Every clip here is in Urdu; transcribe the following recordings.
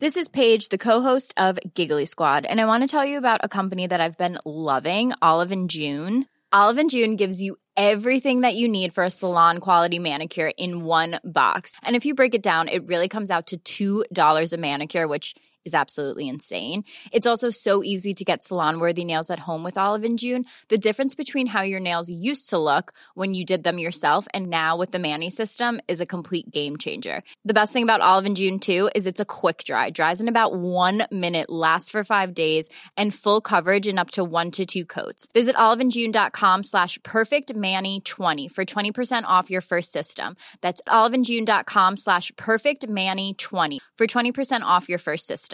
This is page درسل جیون آلوین جیون گوس you ever you need for سلان کو سو ایزی ٹو گیٹ سلانوری home what all one Jain the difference between have your news look when you جد دم yourself and know what any system is a کمپوئی game changer the best about آو ون جین ٹو از اٹس اے کھوک جائے minute last for five days and فل اب چوانٹ آلن جینڈا خام ساش perfect me twenty four twenty percent of your first system آلون جینڈا خام ساش پکٹ می یعنی چوانی four twenty percent of your first system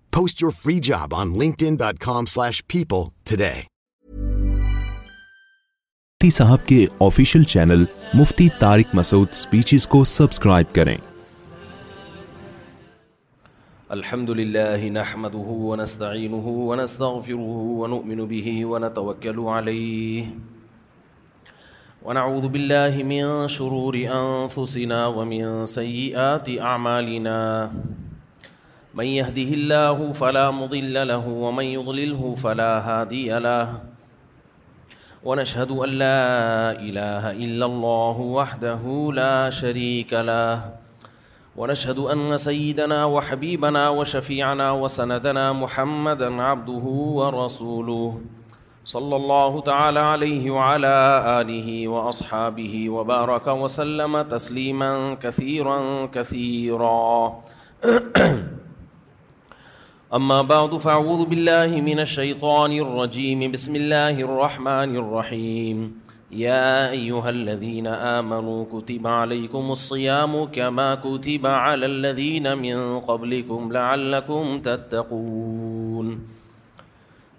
Post your free job on linkedin.com slash people today. Mufti صاحب کے official channel Mufti Tariq Masood speeches کو سبسکرائب کریں الحمد لله نحمده ونستعينه ونستغفره ونؤمن به ونتوكل عليه ونعوذ بالله من شرور أنفسنا ومن سيئات أعمالنا ونعوذ بالله من شرور أنفسنا من يهده الله فلا مضل له ومن يضلله فلا هادي له ونشهد أن لا إله إلا الله وحده لا شريك له ونشهد أن سيدنا وحبيبنا وشفيعنا وسندنا محمدا عبده ورسوله صلى الله تعالى عليه وعلى آله وأصحابه وبارك وسلم تسليما كثيرا كثيرا أما بعد فأعوذ بالله من الشيطان الرجيم بسم الله الرحمن الرحيم يا أيها الذين آمنوا كتب عليكم الصيام كما كتب على الذين من قبلكم لعلكم تتقون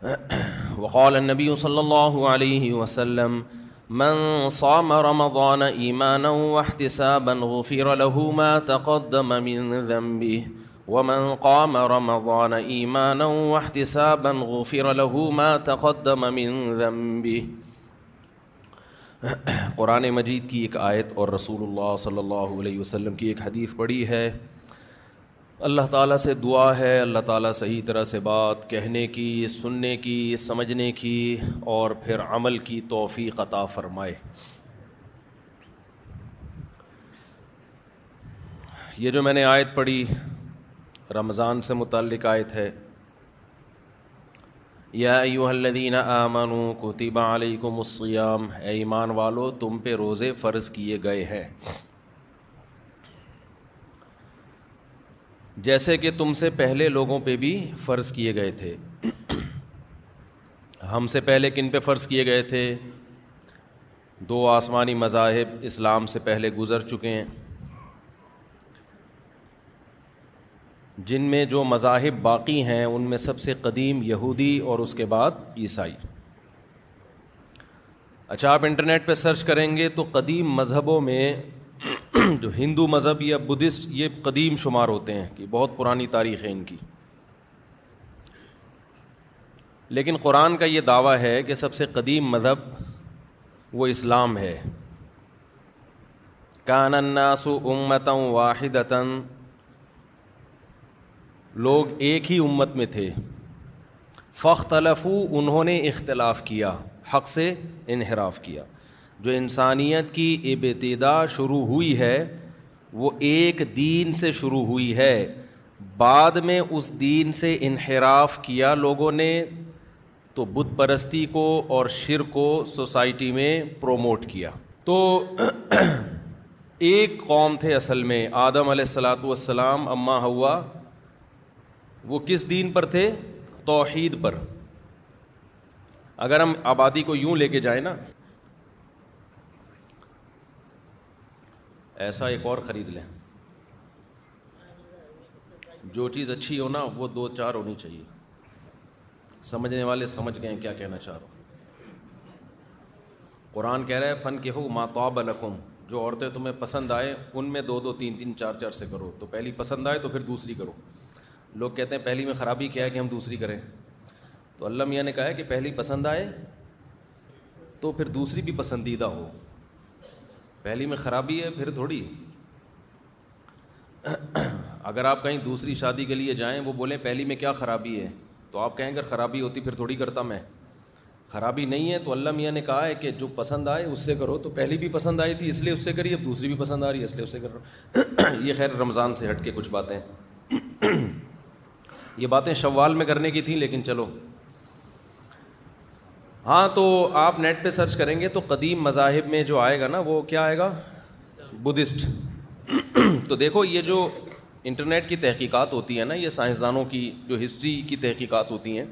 وقال النبي صلى الله عليه وسلم من صام رمضان إيمانا واحتسابا غفر له ما تقدم من ذنبه ومن قام رمضان واحتسابا غفر له ما تقدم من ذنبه قرآن مجید کی ایک آیت اور رسول اللہ صلی اللہ علیہ وسلم کی ایک حدیث پڑھی ہے اللہ تعالیٰ سے دعا ہے اللہ تعالیٰ صحیح طرح سے بات کہنے کی سننے کی سمجھنے کی اور پھر عمل کی توفیق عطا فرمائے یہ جو میں نے آیت پڑھی رمضان سے متعلق آیت ہے یا ایوہ الذین آمنوا کتب علیکم الصیام اے ایمان والو تم پہ روزے فرض کیے گئے ہیں جیسے کہ تم سے پہلے لوگوں پہ بھی فرض کیے گئے تھے ہم سے پہلے کن پہ فرض کیے گئے تھے دو آسمانی مذاہب اسلام سے پہلے گزر چکے ہیں جن میں جو مذاہب باقی ہیں ان میں سب سے قدیم یہودی اور اس کے بعد عیسائی اچھا آپ انٹرنیٹ پہ سرچ کریں گے تو قدیم مذہبوں میں جو ہندو مذہب یا بدھسٹ یہ قدیم شمار ہوتے ہیں کہ بہت پرانی تاریخ ہے ان کی لیکن قرآن کا یہ دعویٰ ہے کہ سب سے قدیم مذہب وہ اسلام ہے کان الناس ناس واحدتاً لوگ ایک ہی امت میں تھے فختلفو انہوں نے اختلاف کیا حق سے انحراف کیا جو انسانیت کی ابتدا شروع ہوئی ہے وہ ایک دین سے شروع ہوئی ہے بعد میں اس دین سے انحراف کیا لوگوں نے تو بت پرستی کو اور شر کو سوسائٹی میں پروموٹ کیا تو ایک قوم تھے اصل میں آدم علیہ السلاۃ والسلام اماں ہوا وہ کس دین پر تھے توحید پر اگر ہم آبادی کو یوں لے کے جائیں نا ایسا ایک اور خرید لیں جو چیز اچھی ہو نا وہ دو چار ہونی چاہیے سمجھنے والے سمجھ گئے کیا کہنا چاہ ہوں قرآن کہہ رہا ہے فن کے ہو ماں القم جو عورتیں تمہیں پسند آئیں ان میں دو دو تین تین چار چار سے کرو تو پہلی پسند آئے تو پھر دوسری کرو لوگ کہتے ہیں پہلی میں خرابی کیا ہے کہ ہم دوسری کریں تو اللہ میاں نے کہا ہے کہ پہلی پسند آئے تو پھر دوسری بھی پسندیدہ ہو پہلی میں خرابی ہے پھر تھوڑی اگر آپ کہیں دوسری شادی کے لیے جائیں وہ بولیں پہلی میں کیا خرابی ہے تو آپ کہیں اگر خرابی ہوتی پھر تھوڑی کرتا میں خرابی نہیں ہے تو اللہ میاں نے کہا ہے کہ جو پسند آئے اس سے کرو تو پہلی بھی پسند آئی تھی اس لیے اس سے کری اب دوسری بھی پسند آ رہی ہے اس لیے اس سے کرو یہ خیر رمضان سے ہٹ کے کچھ باتیں یہ باتیں شوال میں کرنے کی تھیں لیکن چلو ہاں تو آپ نیٹ پہ سرچ کریں گے تو قدیم مذاہب میں جو آئے گا نا وہ کیا آئے گا بدھسٹ تو دیکھو یہ جو انٹرنیٹ کی تحقیقات ہوتی ہیں نا یہ سائنسدانوں کی جو ہسٹری کی تحقیقات ہوتی ہیں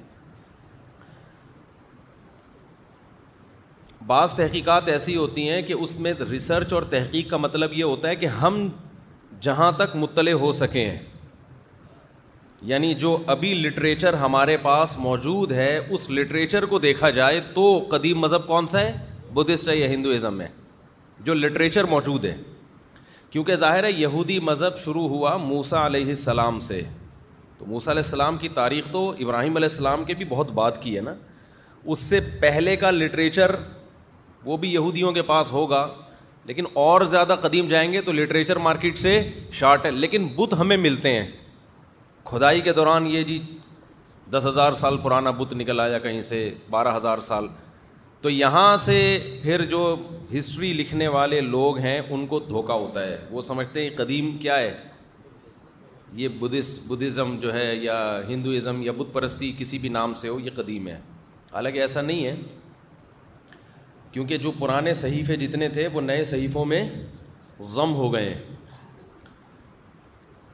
بعض تحقیقات ایسی ہوتی ہیں کہ اس میں ریسرچ اور تحقیق کا مطلب یہ ہوتا ہے کہ ہم جہاں تک مطلع ہو سکیں یعنی جو ابھی لٹریچر ہمارے پاس موجود ہے اس لٹریچر کو دیکھا جائے تو قدیم مذہب کون سا ہے بدھسٹ ہے یا ہندوازم ہے جو لٹریچر موجود ہے کیونکہ ظاہر ہے یہودی مذہب شروع ہوا موسا علیہ السلام سے تو موسا علیہ السلام کی تاریخ تو ابراہیم علیہ السلام کے بھی بہت بات کی ہے نا اس سے پہلے کا لٹریچر وہ بھی یہودیوں کے پاس ہوگا لیکن اور زیادہ قدیم جائیں گے تو لٹریچر مارکیٹ سے شارٹ ہے لیکن بت ہمیں ملتے ہیں کھدائی کے دوران یہ جی دس ہزار سال پرانا بت نکل آیا کہیں سے بارہ ہزار سال تو یہاں سے پھر جو ہسٹری لکھنے والے لوگ ہیں ان کو دھوکہ ہوتا ہے وہ سمجھتے ہیں قدیم کیا ہے یہ بدھسٹ بدھزم جو ہے یا ہندوازم یا بدھ پرستی کسی بھی نام سے ہو یہ قدیم ہے حالانکہ ایسا نہیں ہے کیونکہ جو پرانے صحیفے جتنے تھے وہ نئے صحیفوں میں ضم ہو گئے ہیں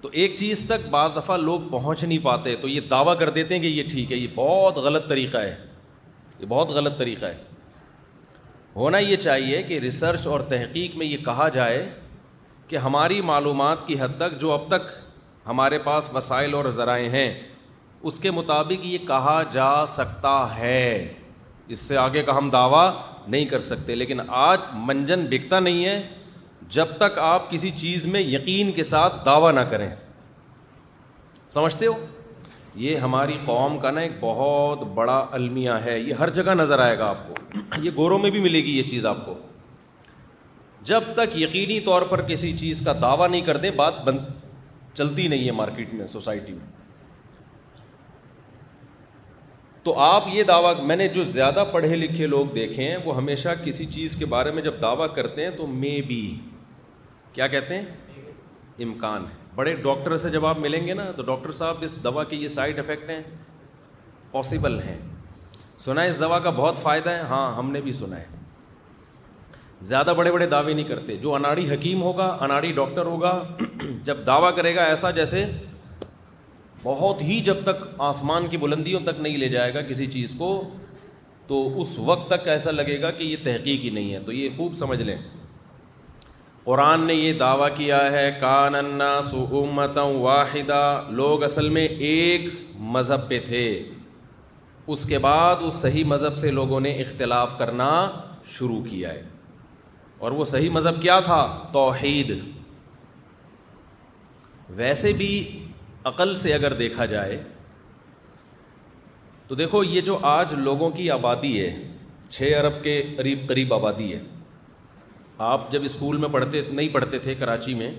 تو ایک چیز تک بعض دفعہ لوگ پہنچ نہیں پاتے تو یہ دعویٰ کر دیتے ہیں کہ یہ ٹھیک ہے یہ بہت غلط طریقہ ہے یہ بہت غلط طریقہ ہے ہونا یہ چاہیے کہ ریسرچ اور تحقیق میں یہ کہا جائے کہ ہماری معلومات کی حد تک جو اب تک ہمارے پاس وسائل اور ذرائع ہیں اس کے مطابق یہ کہا جا سکتا ہے اس سے آگے کا ہم دعویٰ نہیں کر سکتے لیکن آج منجن بکتا نہیں ہے جب تک آپ کسی چیز میں یقین کے ساتھ دعویٰ نہ کریں سمجھتے ہو یہ ہماری قوم کا نا ایک بہت بڑا المیہ ہے یہ ہر جگہ نظر آئے گا آپ کو یہ گوروں میں بھی ملے گی یہ چیز آپ کو جب تک یقینی طور پر کسی چیز کا دعویٰ نہیں کر دیں بات بند چلتی نہیں ہے مارکیٹ میں سوسائٹی میں تو آپ یہ دعویٰ میں نے جو زیادہ پڑھے لکھے لوگ دیکھے ہیں وہ ہمیشہ کسی چیز کے بارے میں جب دعویٰ کرتے ہیں تو مے بی کیا کہتے ہیں امکان ہے بڑے ڈاکٹر سے جب آپ ملیں گے نا تو ڈاکٹر صاحب اس دوا کے یہ سائڈ افیکٹ ہیں پاسبل ہیں سنا ہے اس دوا کا بہت فائدہ ہے ہاں ہم نے بھی سنا ہے زیادہ بڑے بڑے دعوے نہیں کرتے جو اناڑی حکیم ہوگا اناڑی ڈاکٹر ہوگا جب دعویٰ کرے گا ایسا جیسے بہت ہی جب تک آسمان کی بلندیوں تک نہیں لے جائے گا کسی چیز کو تو اس وقت تک ایسا لگے گا کہ یہ تحقیق ہی نہیں ہے تو یہ خوب سمجھ لیں قرآن نے یہ دعویٰ کیا ہے کان کاننّا سمت واحدہ لوگ اصل میں ایک مذہب پہ تھے اس کے بعد اس صحیح مذہب سے لوگوں نے اختلاف کرنا شروع کیا ہے اور وہ صحیح مذہب کیا تھا توحید ویسے بھی عقل سے اگر دیکھا جائے تو دیکھو یہ جو آج لوگوں کی آبادی ہے چھ ارب کے قریب قریب آبادی ہے آپ جب اسکول میں پڑھتے نہیں پڑھتے تھے کراچی میں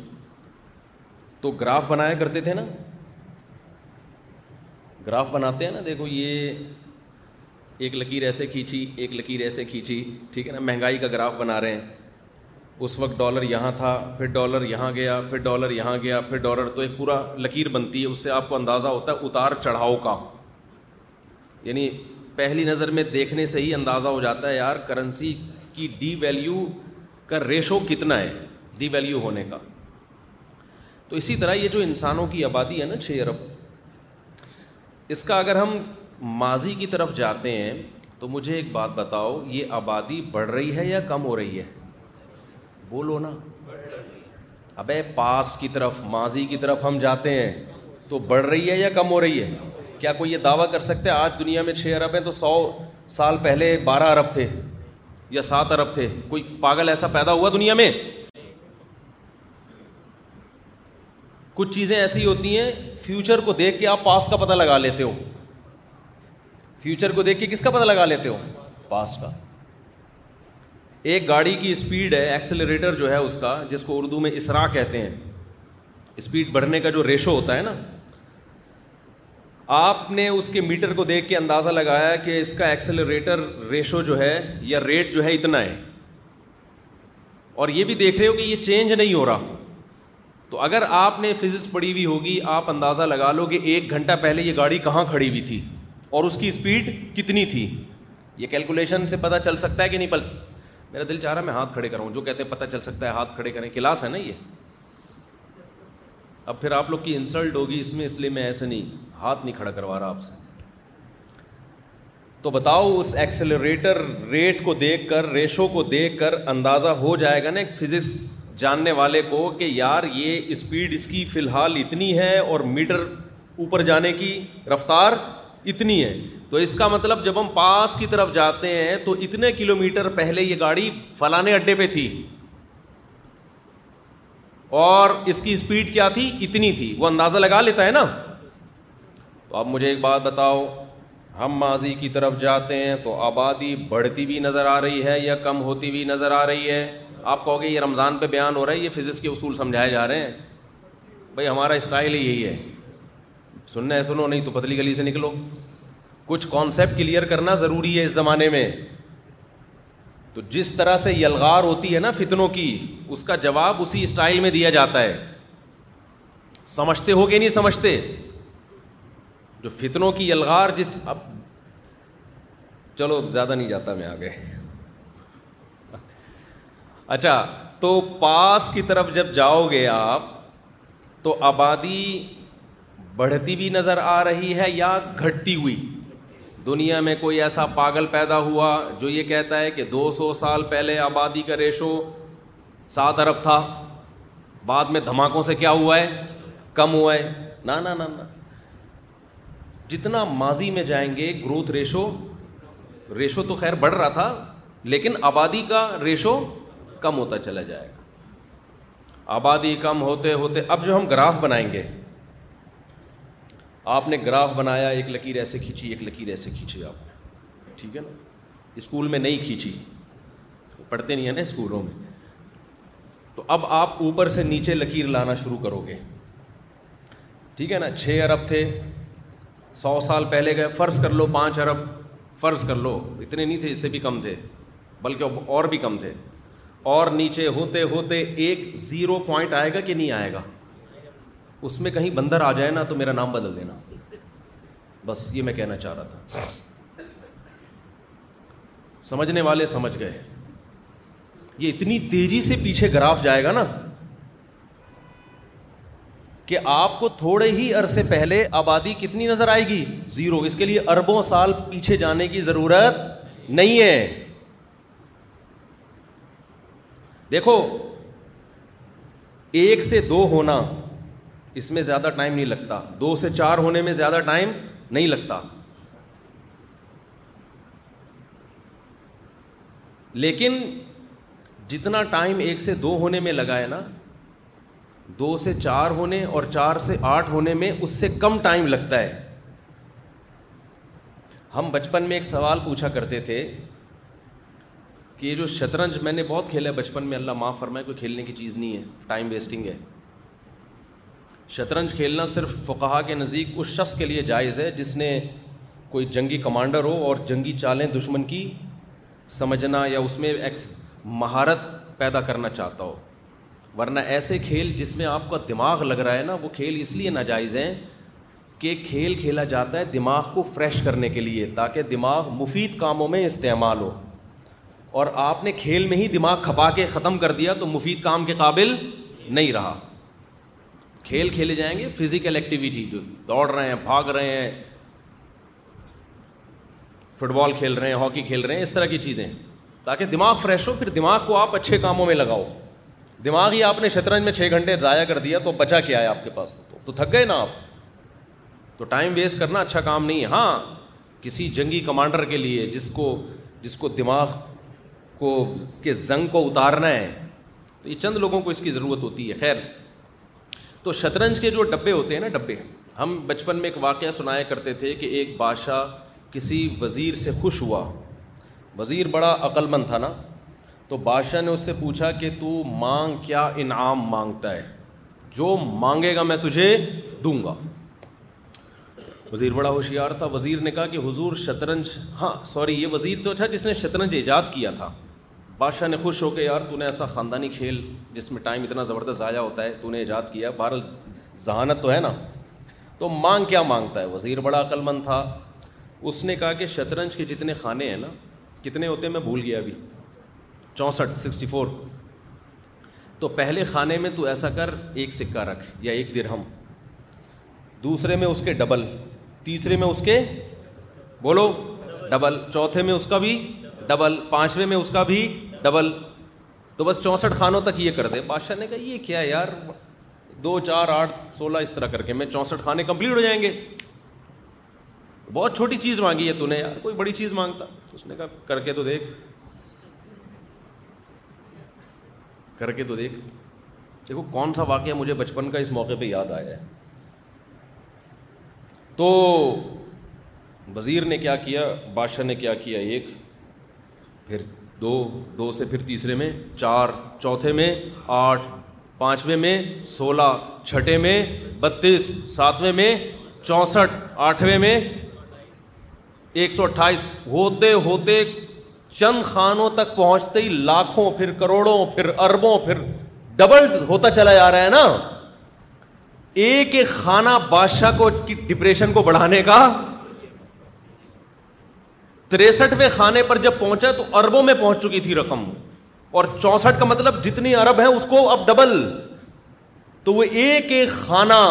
تو گراف بنایا کرتے تھے نا گراف بناتے ہیں نا دیکھو یہ ایک لکیر ایسے کھینچی ایک لکیر ایسے کھینچی ٹھیک ہے نا مہنگائی کا گراف بنا رہے ہیں اس وقت ڈالر یہاں تھا پھر ڈالر یہاں گیا پھر ڈالر یہاں گیا پھر ڈالر تو ایک پورا لکیر بنتی ہے اس سے آپ کو اندازہ ہوتا ہے اتار چڑھاؤ کا یعنی پہلی نظر میں دیکھنے سے ہی اندازہ ہو جاتا ہے یار کرنسی کی ڈی ویلیو کا ریشو کتنا ہے دی ویلیو ہونے کا تو اسی طرح یہ جو انسانوں کی آبادی ہے نا چھ ارب اس کا اگر ہم ماضی کی طرف جاتے ہیں تو مجھے ایک بات بتاؤ یہ آبادی بڑھ رہی ہے یا کم ہو رہی ہے بولو نا ابے پاسٹ کی طرف ماضی کی طرف ہم جاتے ہیں تو بڑھ رہی ہے یا کم ہو رہی ہے کیا کوئی یہ دعویٰ کر سکتا ہے آج دنیا میں چھ ارب ہیں تو سو سال پہلے بارہ ارب تھے یا سات ارب تھے کوئی پاگل ایسا پیدا ہوا دنیا میں کچھ چیزیں ایسی ہوتی ہیں فیوچر کو دیکھ کے آپ پاس کا پتہ لگا لیتے ہو فیوچر کو دیکھ کے کس کا پتہ لگا لیتے ہو پاس کا ایک گاڑی کی اسپیڈ ہے ایکسلریٹر جو ہے اس کا جس کو اردو میں اسرا کہتے ہیں اسپیڈ بڑھنے کا جو ریشو ہوتا ہے نا آپ نے اس کے میٹر کو دیکھ کے اندازہ لگایا کہ اس کا ایکسلریٹر ریشو جو ہے یا ریٹ جو ہے اتنا ہے اور یہ بھی دیکھ رہے ہو کہ یہ چینج نہیں ہو رہا تو اگر آپ نے فزکس پڑھی ہوئی ہوگی آپ اندازہ لگا لو کہ ایک گھنٹہ پہلے یہ گاڑی کہاں کھڑی ہوئی تھی اور اس کی اسپیڈ کتنی تھی یہ کیلکولیشن سے پتہ چل سکتا ہے کہ نہیں پل میرا دل چاہ رہا میں ہاتھ کھڑے کراؤں جو کہتے ہیں پتہ چل سکتا ہے ہاتھ کھڑے کریں کلاس ہے نا یہ اب پھر آپ لوگ کی انسلٹ ہوگی اس میں اس لیے میں ایسے نہیں ہاتھ نہیں کھڑا کروا رہا آپ سے تو بتاؤ اس ایکسلریٹر ریٹ کو دیکھ کر ریشو کو دیکھ کر اندازہ ہو جائے گا نا ایک فزکس جاننے والے کو کہ یار یہ اسپیڈ اس کی فی الحال اتنی ہے اور میٹر اوپر جانے کی رفتار اتنی ہے تو اس کا مطلب جب ہم پاس کی طرف جاتے ہیں تو اتنے کلو میٹر پہلے یہ گاڑی فلانے اڈے پہ تھی اور اس کی اسپیڈ کیا تھی اتنی تھی وہ اندازہ لگا لیتا ہے نا تو اب مجھے ایک بات بتاؤ ہم ماضی کی طرف جاتے ہیں تو آبادی بڑھتی بھی نظر آ رہی ہے یا کم ہوتی بھی نظر آ رہی ہے آپ کہو گے یہ رمضان پہ بیان ہو رہا ہے یہ فزکس کے اصول سمجھائے جا رہے ہیں بھائی ہمارا اسٹائل ہی یہی ہے سننا ہے سنو نہیں تو پتلی گلی سے نکلو کچھ کانسیپٹ کلیئر کرنا ضروری ہے اس زمانے میں تو جس طرح سے یلغار ہوتی ہے نا فتنوں کی اس کا جواب اسی اسٹائل میں دیا جاتا ہے سمجھتے ہو کہ نہیں سمجھتے جو فتنوں کی یلغار جس اب چلو زیادہ نہیں جاتا میں آگے اچھا تو پاس کی طرف جب جاؤ گے آپ تو آبادی بڑھتی بھی نظر آ رہی ہے یا گھٹتی ہوئی دنیا میں کوئی ایسا پاگل پیدا ہوا جو یہ کہتا ہے کہ دو سو سال پہلے آبادی کا ریشو سات ارب تھا بعد میں دھماکوں سے کیا ہوا ہے کم ہوا ہے نہ جتنا ماضی میں جائیں گے گروتھ ریشو ریشو تو خیر بڑھ رہا تھا لیکن آبادی کا ریشو کم ہوتا چلا جائے گا آبادی کم ہوتے ہوتے اب جو ہم گراف بنائیں گے آپ نے گراف بنایا ایک لکیر ایسے کھینچی ایک لکیر ایسے کھینچی آپ نے ٹھیک ہے نا اسکول میں نہیں کھینچی پڑھتے نہیں ہیں نا اسکولوں میں تو اب آپ اوپر سے نیچے لکیر لانا شروع کرو گے ٹھیک ہے نا چھ ارب تھے سو سال پہلے گئے فرض کر لو پانچ ارب فرض کر لو اتنے نہیں تھے اس سے بھی کم تھے بلکہ اور بھی کم تھے اور نیچے ہوتے ہوتے ایک زیرو پوائنٹ آئے گا کہ نہیں آئے گا اس میں کہیں بندر آ جائے نا تو میرا نام بدل دینا بس یہ میں کہنا چاہ رہا تھا سمجھنے والے سمجھ گئے یہ اتنی تیزی سے پیچھے گراف جائے گا نا کہ آپ کو تھوڑے ہی عرصے پہلے آبادی کتنی نظر آئے گی زیرو اس کے لیے اربوں سال پیچھے جانے کی ضرورت نہیں ہے دیکھو ایک سے دو ہونا اس میں زیادہ ٹائم نہیں لگتا دو سے چار ہونے میں زیادہ ٹائم نہیں لگتا لیکن جتنا ٹائم ایک سے دو ہونے میں لگا ہے نا دو سے چار ہونے اور چار سے آٹھ ہونے میں اس سے کم ٹائم لگتا ہے ہم بچپن میں ایک سوال پوچھا کرتے تھے کہ یہ جو شطرنج میں نے بہت کھیلا ہے بچپن میں اللہ معاف فرمائے کوئی کھیلنے کی چیز نہیں ہے ٹائم ویسٹنگ ہے شطرنج کھیلنا صرف فقہ کے نزدیک اس شخص کے لیے جائز ہے جس نے کوئی جنگی کمانڈر ہو اور جنگی چالیں دشمن کی سمجھنا یا اس میں ایکس مہارت پیدا کرنا چاہتا ہو ورنہ ایسے کھیل جس میں آپ کا دماغ لگ رہا ہے نا وہ کھیل اس لیے ناجائز ہیں کہ کھیل کھیلا جاتا ہے دماغ کو فریش کرنے کے لیے تاکہ دماغ مفید کاموں میں استعمال ہو اور آپ نے کھیل میں ہی دماغ کھپا کے ختم کر دیا تو مفید کام کے قابل نہیں رہا کھیل کھیلے جائیں گے فزیکل ایکٹیویٹی جو دوڑ رہے ہیں بھاگ رہے ہیں فٹ بال کھیل رہے ہیں ہاکی کھیل رہے ہیں اس طرح کی چیزیں تاکہ دماغ فریش ہو پھر دماغ کو آپ اچھے کاموں میں لگاؤ دماغ ہی آپ نے شطرنج میں چھ گھنٹے ضائع کر دیا تو بچا کیا ہے آپ کے پاس تو تھک گئے نا آپ تو ٹائم ویسٹ کرنا اچھا کام نہیں ہے ہاں کسی جنگی کمانڈر کے لیے جس کو جس کو دماغ کو کے زنگ کو اتارنا ہے تو یہ چند لوگوں کو اس کی ضرورت ہوتی ہے خیر تو شطرنج کے جو ڈبے ہوتے ہیں نا ڈبے ہم بچپن میں ایک واقعہ سنایا کرتے تھے کہ ایک بادشاہ کسی وزیر سے خوش ہوا وزیر بڑا عقل مند تھا نا تو بادشاہ نے اس سے پوچھا کہ تو مانگ کیا انعام مانگتا ہے جو مانگے گا میں تجھے دوں گا وزیر بڑا ہوشیار تھا وزیر نے کہا کہ حضور شطرنج ہاں سوری یہ وزیر تو تھا جس نے شطرنج ایجاد کیا تھا بادشاہ نے خوش ہو کے یار تو نے ایسا خاندانی کھیل جس میں ٹائم اتنا زبردست ضائع ہوتا ہے تو نے ایجاد کیا بہر ذہانت تو ہے نا تو مانگ کیا مانگتا ہے وزیر بڑا عقل مند تھا اس نے کہا کہ شطرنج کے جتنے خانے ہیں نا کتنے ہوتے ہیں میں بھول گیا ابھی چونسٹھ سکسٹی فور تو پہلے خانے میں تو ایسا کر ایک سکہ رکھ یا ایک درہم دوسرے میں اس کے ڈبل تیسرے میں اس کے بولو ڈبل چوتھے میں اس کا بھی ڈبل پانچویں میں اس کا بھی ڈبل تو بس چونسٹھ خانوں تک یہ کر دیں بادشاہ نے کہا یہ کیا ہے یار دو چار آٹھ سولہ اس طرح کر کے میں چونسٹھ خانے کمپلیٹ ہو جائیں گے بہت چھوٹی چیز مانگی ہے تو نے یار کوئی بڑی چیز مانگتا اس نے کہا کر کے تو دیکھ کر کے تو دیکھ دیکھو کون سا واقعہ مجھے بچپن کا اس موقع پہ یاد آیا ہے تو وزیر نے کیا کیا بادشاہ نے کیا کیا ایک پھر دو دو سے پھر تیسرے میں چار چوتھے میں آٹھ پانچویں میں سولہ چھٹے میں بتیس ساتویں میں چونسٹھ آٹھویں میں ایک سو اٹھائیس ہوتے ہوتے چند خانوں تک پہنچتے ہی لاکھوں پھر کروڑوں پھر اربوں پھر ڈبل ہوتا چلا جا رہا ہے نا ایک ایک خانہ بادشاہ کو ڈپریشن کو بڑھانے کا تریسٹھ میں خانے پر جب پہنچا تو اربوں میں پہنچ چکی تھی رقم اور چونسٹھ کا مطلب جتنی ارب ہے اس کو اب ڈبل تو وہ ایک ایک خانہ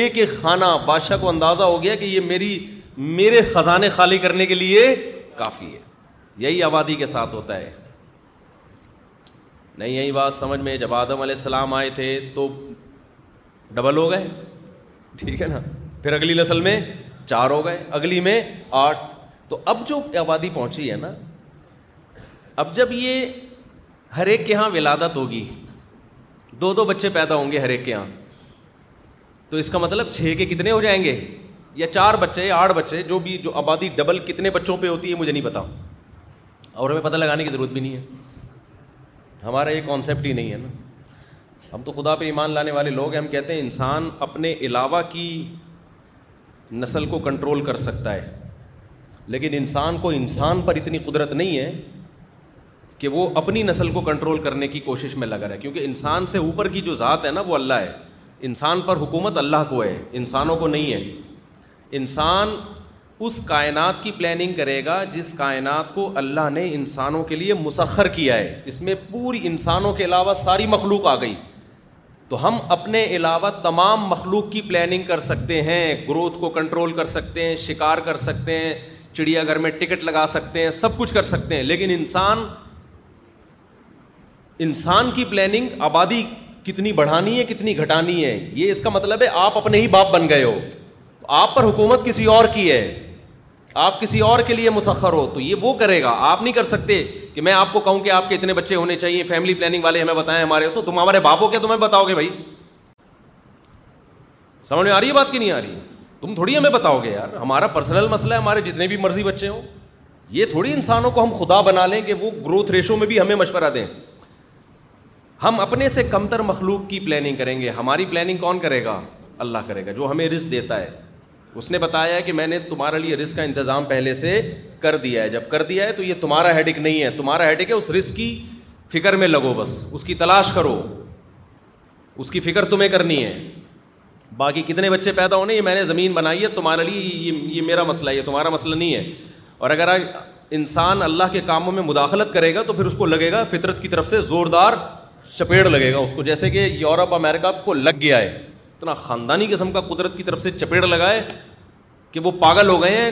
ایک ایک خانہ بادشاہ کو اندازہ ہو گیا کہ یہ میری میرے خزانے خالی کرنے کے لیے کافی ہے یہی آبادی کے ساتھ ہوتا ہے نہیں یہی بات سمجھ میں جب آدم علیہ السلام آئے تھے تو ڈبل ہو گئے ٹھیک ہے نا پھر اگلی نسل میں چار ہو گئے اگلی میں آٹھ تو اب جو آبادی پہنچی ہے نا اب جب یہ ہر ایک کے یہاں ولادت ہوگی دو دو بچے پیدا ہوں گے ہر ایک کے یہاں تو اس کا مطلب چھ کے کتنے ہو جائیں گے یا چار بچے یا آٹھ بچے جو بھی جو آبادی ڈبل کتنے بچوں پہ ہوتی ہے مجھے نہیں پتا اور ہمیں پتہ لگانے کی ضرورت بھی نہیں ہے ہمارا یہ کانسیپٹ ہی نہیں ہے نا ہم تو خدا پہ ایمان لانے والے لوگ ہیں ہم کہتے ہیں انسان اپنے علاوہ کی نسل کو کنٹرول کر سکتا ہے لیکن انسان کو انسان پر اتنی قدرت نہیں ہے کہ وہ اپنی نسل کو کنٹرول کرنے کی کوشش میں لگا رہے کیونکہ انسان سے اوپر کی جو ذات ہے نا وہ اللہ ہے انسان پر حکومت اللہ کو ہے انسانوں کو نہیں ہے انسان اس کائنات کی پلاننگ کرے گا جس کائنات کو اللہ نے انسانوں کے لیے مسخر کیا ہے اس میں پوری انسانوں کے علاوہ ساری مخلوق آ گئی تو ہم اپنے علاوہ تمام مخلوق کی پلاننگ کر سکتے ہیں گروتھ کو کنٹرول کر سکتے ہیں شکار کر سکتے ہیں چڑیا گھر میں ٹکٹ لگا سکتے ہیں سب کچھ کر سکتے ہیں لیکن انسان انسان کی پلاننگ آبادی کتنی بڑھانی ہے کتنی گھٹانی ہے یہ اس کا مطلب ہے آپ اپنے ہی باپ بن گئے ہو آپ پر حکومت کسی اور کی ہے آپ کسی اور کے لیے مسخر ہو تو یہ وہ کرے گا آپ نہیں کر سکتے کہ میں آپ کو کہوں کہ آپ کے اتنے بچے ہونے چاہیے فیملی پلاننگ والے ہمیں بتائیں ہمارے تو تم ہمارے ہو کے تمہیں بتاؤ گے بھائی سمجھ میں آ رہی ہے بات کی نہیں آ رہی تم تھوڑی ہمیں بتاؤ گے یار ہمارا پرسنل مسئلہ ہے ہمارے جتنے بھی مرضی بچے ہوں یہ تھوڑی انسانوں کو ہم خدا بنا لیں کہ وہ گروتھ ریشو میں بھی ہمیں مشورہ دیں ہم اپنے سے کمتر مخلوق کی پلاننگ کریں گے ہماری پلاننگ کون کرے گا اللہ کرے گا جو ہمیں رسک دیتا ہے اس نے بتایا کہ میں نے تمہارے لیے رسک کا انتظام پہلے سے کر دیا ہے جب کر دیا ہے تو یہ تمہارا ہیڈک نہیں ہے تمہارا ہیڈک ہے اس رسک کی فکر میں لگو بس اس کی تلاش کرو اس کی فکر تمہیں کرنی ہے باقی کتنے بچے پیدا ہونے یہ میں نے زمین بنائی ہے تمہارے لیے یہ یہ میرا مسئلہ ہے یہ تمہارا مسئلہ نہیں ہے اور اگر انسان اللہ کے کاموں میں مداخلت کرے گا تو پھر اس کو لگے گا فطرت کی طرف سے زوردار چپیڑ لگے گا اس کو جیسے کہ یورپ امریکہ کو لگ گیا ہے اتنا خاندانی قسم کا قدرت کی طرف سے چپیڑ لگائے کہ وہ پاگل ہو گئے ہیں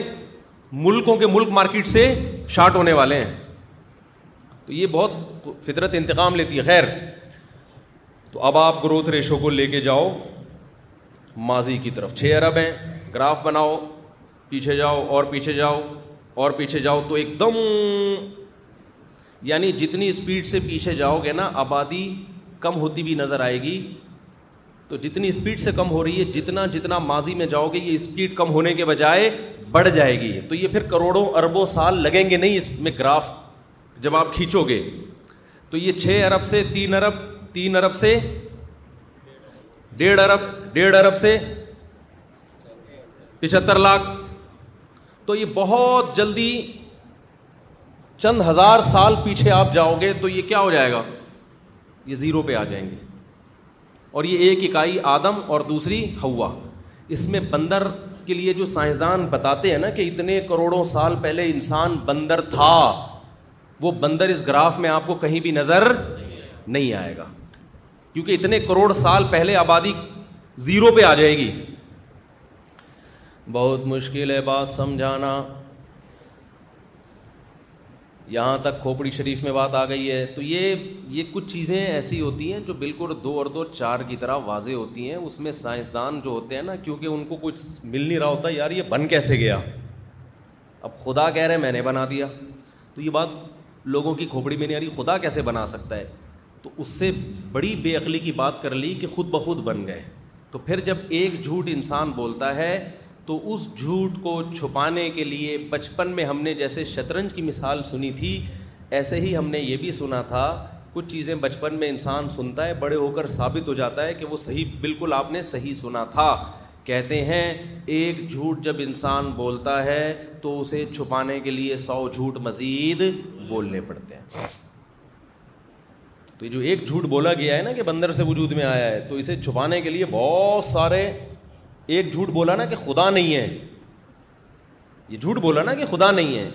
ملکوں کے ملک مارکیٹ سے شارٹ ہونے والے ہیں تو یہ بہت فطرت انتقام لیتی ہے خیر تو اب آپ گروتھ ریشو کو لے کے جاؤ ماضی کی طرف چھ ارب ہیں گراف بناؤ پیچھے جاؤ اور پیچھے جاؤ اور پیچھے جاؤ تو ایک دم یعنی جتنی اسپیڈ سے پیچھے جاؤ گے نا آبادی کم ہوتی بھی نظر آئے گی تو جتنی اسپیڈ سے کم ہو رہی ہے جتنا جتنا ماضی میں جاؤ گے یہ اسپیڈ کم ہونے کے بجائے بڑھ جائے گی تو یہ پھر کروڑوں اربوں سال لگیں گے نہیں اس میں گراف جب آپ کھینچو گے تو یہ چھ ارب سے تین ارب تین ارب سے ڈیڑھ ارب ڈیڑھ ارب سے پچہتر لاکھ تو یہ بہت جلدی چند ہزار سال پیچھے آپ جاؤ گے تو یہ کیا ہو جائے گا یہ زیرو پہ آ جائیں گے اور یہ ایک اکائی آدم اور دوسری ہوا اس میں بندر کے لیے جو سائنسدان بتاتے ہیں نا کہ اتنے کروڑوں سال پہلے انسان بندر تھا وہ بندر اس گراف میں آپ کو کہیں بھی نظر نہیں آئے گا کیونکہ اتنے کروڑ سال پہلے آبادی زیرو پہ آ جائے گی بہت مشکل ہے بات سمجھانا یہاں تک کھوپڑی شریف میں بات آ گئی ہے تو یہ یہ کچھ چیزیں ایسی ہوتی ہیں جو بالکل دو اور دو چار کی طرح واضح ہوتی ہیں اس میں سائنسدان جو ہوتے ہیں نا کیونکہ ان کو کچھ مل نہیں رہا ہوتا یار یہ بن کیسے گیا اب خدا کہہ رہے ہیں میں نے بنا دیا تو یہ بات لوگوں کی کھوپڑی میں نہیں آ رہی خدا کیسے بنا سکتا ہے تو اس سے بڑی بے عقلی کی بات کر لی کہ خود بخود بن گئے تو پھر جب ایک جھوٹ انسان بولتا ہے تو اس جھوٹ کو چھپانے کے لیے بچپن میں ہم نے جیسے شطرنج کی مثال سنی تھی ایسے ہی ہم نے یہ بھی سنا تھا کچھ چیزیں بچپن میں انسان سنتا ہے بڑے ہو کر ثابت ہو جاتا ہے کہ وہ صحیح بالکل آپ نے صحیح سنا تھا کہتے ہیں ایک جھوٹ جب انسان بولتا ہے تو اسے چھپانے کے لیے سو جھوٹ مزید بولنے پڑتے ہیں تو یہ جو ایک جھوٹ بولا گیا ہے نا کہ بندر سے وجود میں آیا ہے تو اسے چھپانے کے لیے بہت سارے ایک جھوٹ بولا نا کہ خدا نہیں ہے یہ جھوٹ بولا نا کہ خدا نہیں ہے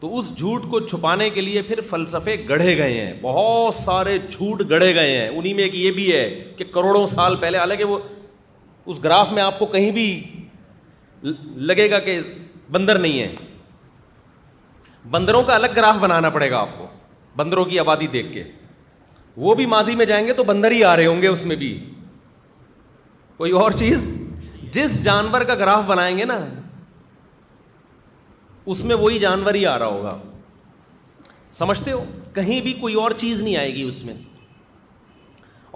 تو اس جھوٹ کو چھپانے کے لیے پھر فلسفے گڑھے گئے ہیں بہت سارے جھوٹ گڑھے گئے ہیں انہیں میں ایک یہ بھی ہے کہ کروڑوں سال پہلے حالانکہ وہ اس گراف میں آپ کو کہیں بھی لگے گا کہ بندر نہیں ہے بندروں کا الگ گراف بنانا پڑے گا آپ کو بندروں کی آبادی دیکھ کے وہ بھی ماضی میں جائیں گے تو بندر ہی آ رہے ہوں گے اس میں بھی کوئی اور چیز جس جانور کا گراف بنائیں گے نا اس میں وہی جانور ہی آ رہا ہوگا سمجھتے ہو کہیں بھی کوئی اور چیز نہیں آئے گی اس میں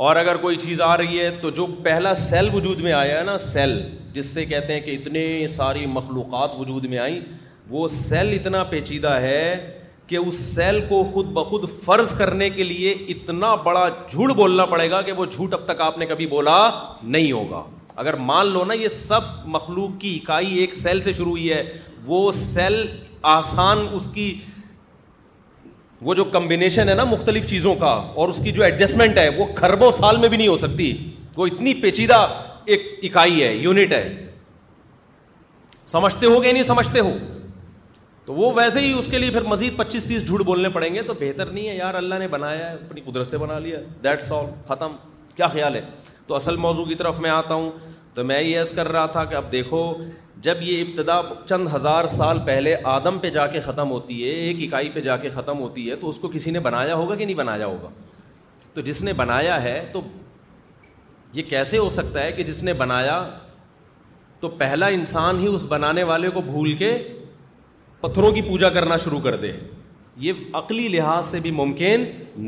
اور اگر کوئی چیز آ رہی ہے تو جو پہلا سیل وجود میں آیا ہے نا سیل جس سے کہتے ہیں کہ اتنی ساری مخلوقات وجود میں آئیں وہ سیل اتنا پیچیدہ ہے کہ اس سیل کو خود بخود فرض کرنے کے لیے اتنا بڑا جھوٹ بولنا پڑے گا کہ وہ جھوٹ اب تک آپ نے کبھی بولا نہیں ہوگا اگر مان لو نا یہ سب مخلوق کی اکائی ایک سیل سے شروع ہوئی ہے وہ سیل آسان اس کی وہ جو کمبینیشن ہے نا مختلف چیزوں کا اور اس کی جو ایڈجسٹمنٹ ہے وہ کھربوں سال میں بھی نہیں ہو سکتی وہ اتنی پیچیدہ ایک اکائی ہے یونٹ ہے سمجھتے ہو کہ نہیں سمجھتے ہو تو وہ ویسے ہی اس کے لیے پھر مزید پچیس تیس جھوٹ بولنے پڑیں گے تو بہتر نہیں ہے یار اللہ نے بنایا ہے اپنی قدرت سے بنا لیا دیٹس آل ختم کیا خیال ہے تو اصل موضوع کی طرف میں آتا ہوں تو میں یہ عرض کر رہا تھا کہ اب دیکھو جب یہ ابتدا چند ہزار سال پہلے آدم پہ جا کے ختم ہوتی ہے ایک اکائی پہ جا کے ختم ہوتی ہے تو اس کو کسی نے بنایا ہوگا کہ نہیں بنایا ہوگا تو جس نے بنایا ہے تو یہ کیسے ہو سکتا ہے کہ جس نے بنایا تو پہلا انسان ہی اس بنانے والے کو بھول کے پتھروں کی پوجا کرنا شروع کر دے یہ عقلی لحاظ سے بھی ممکن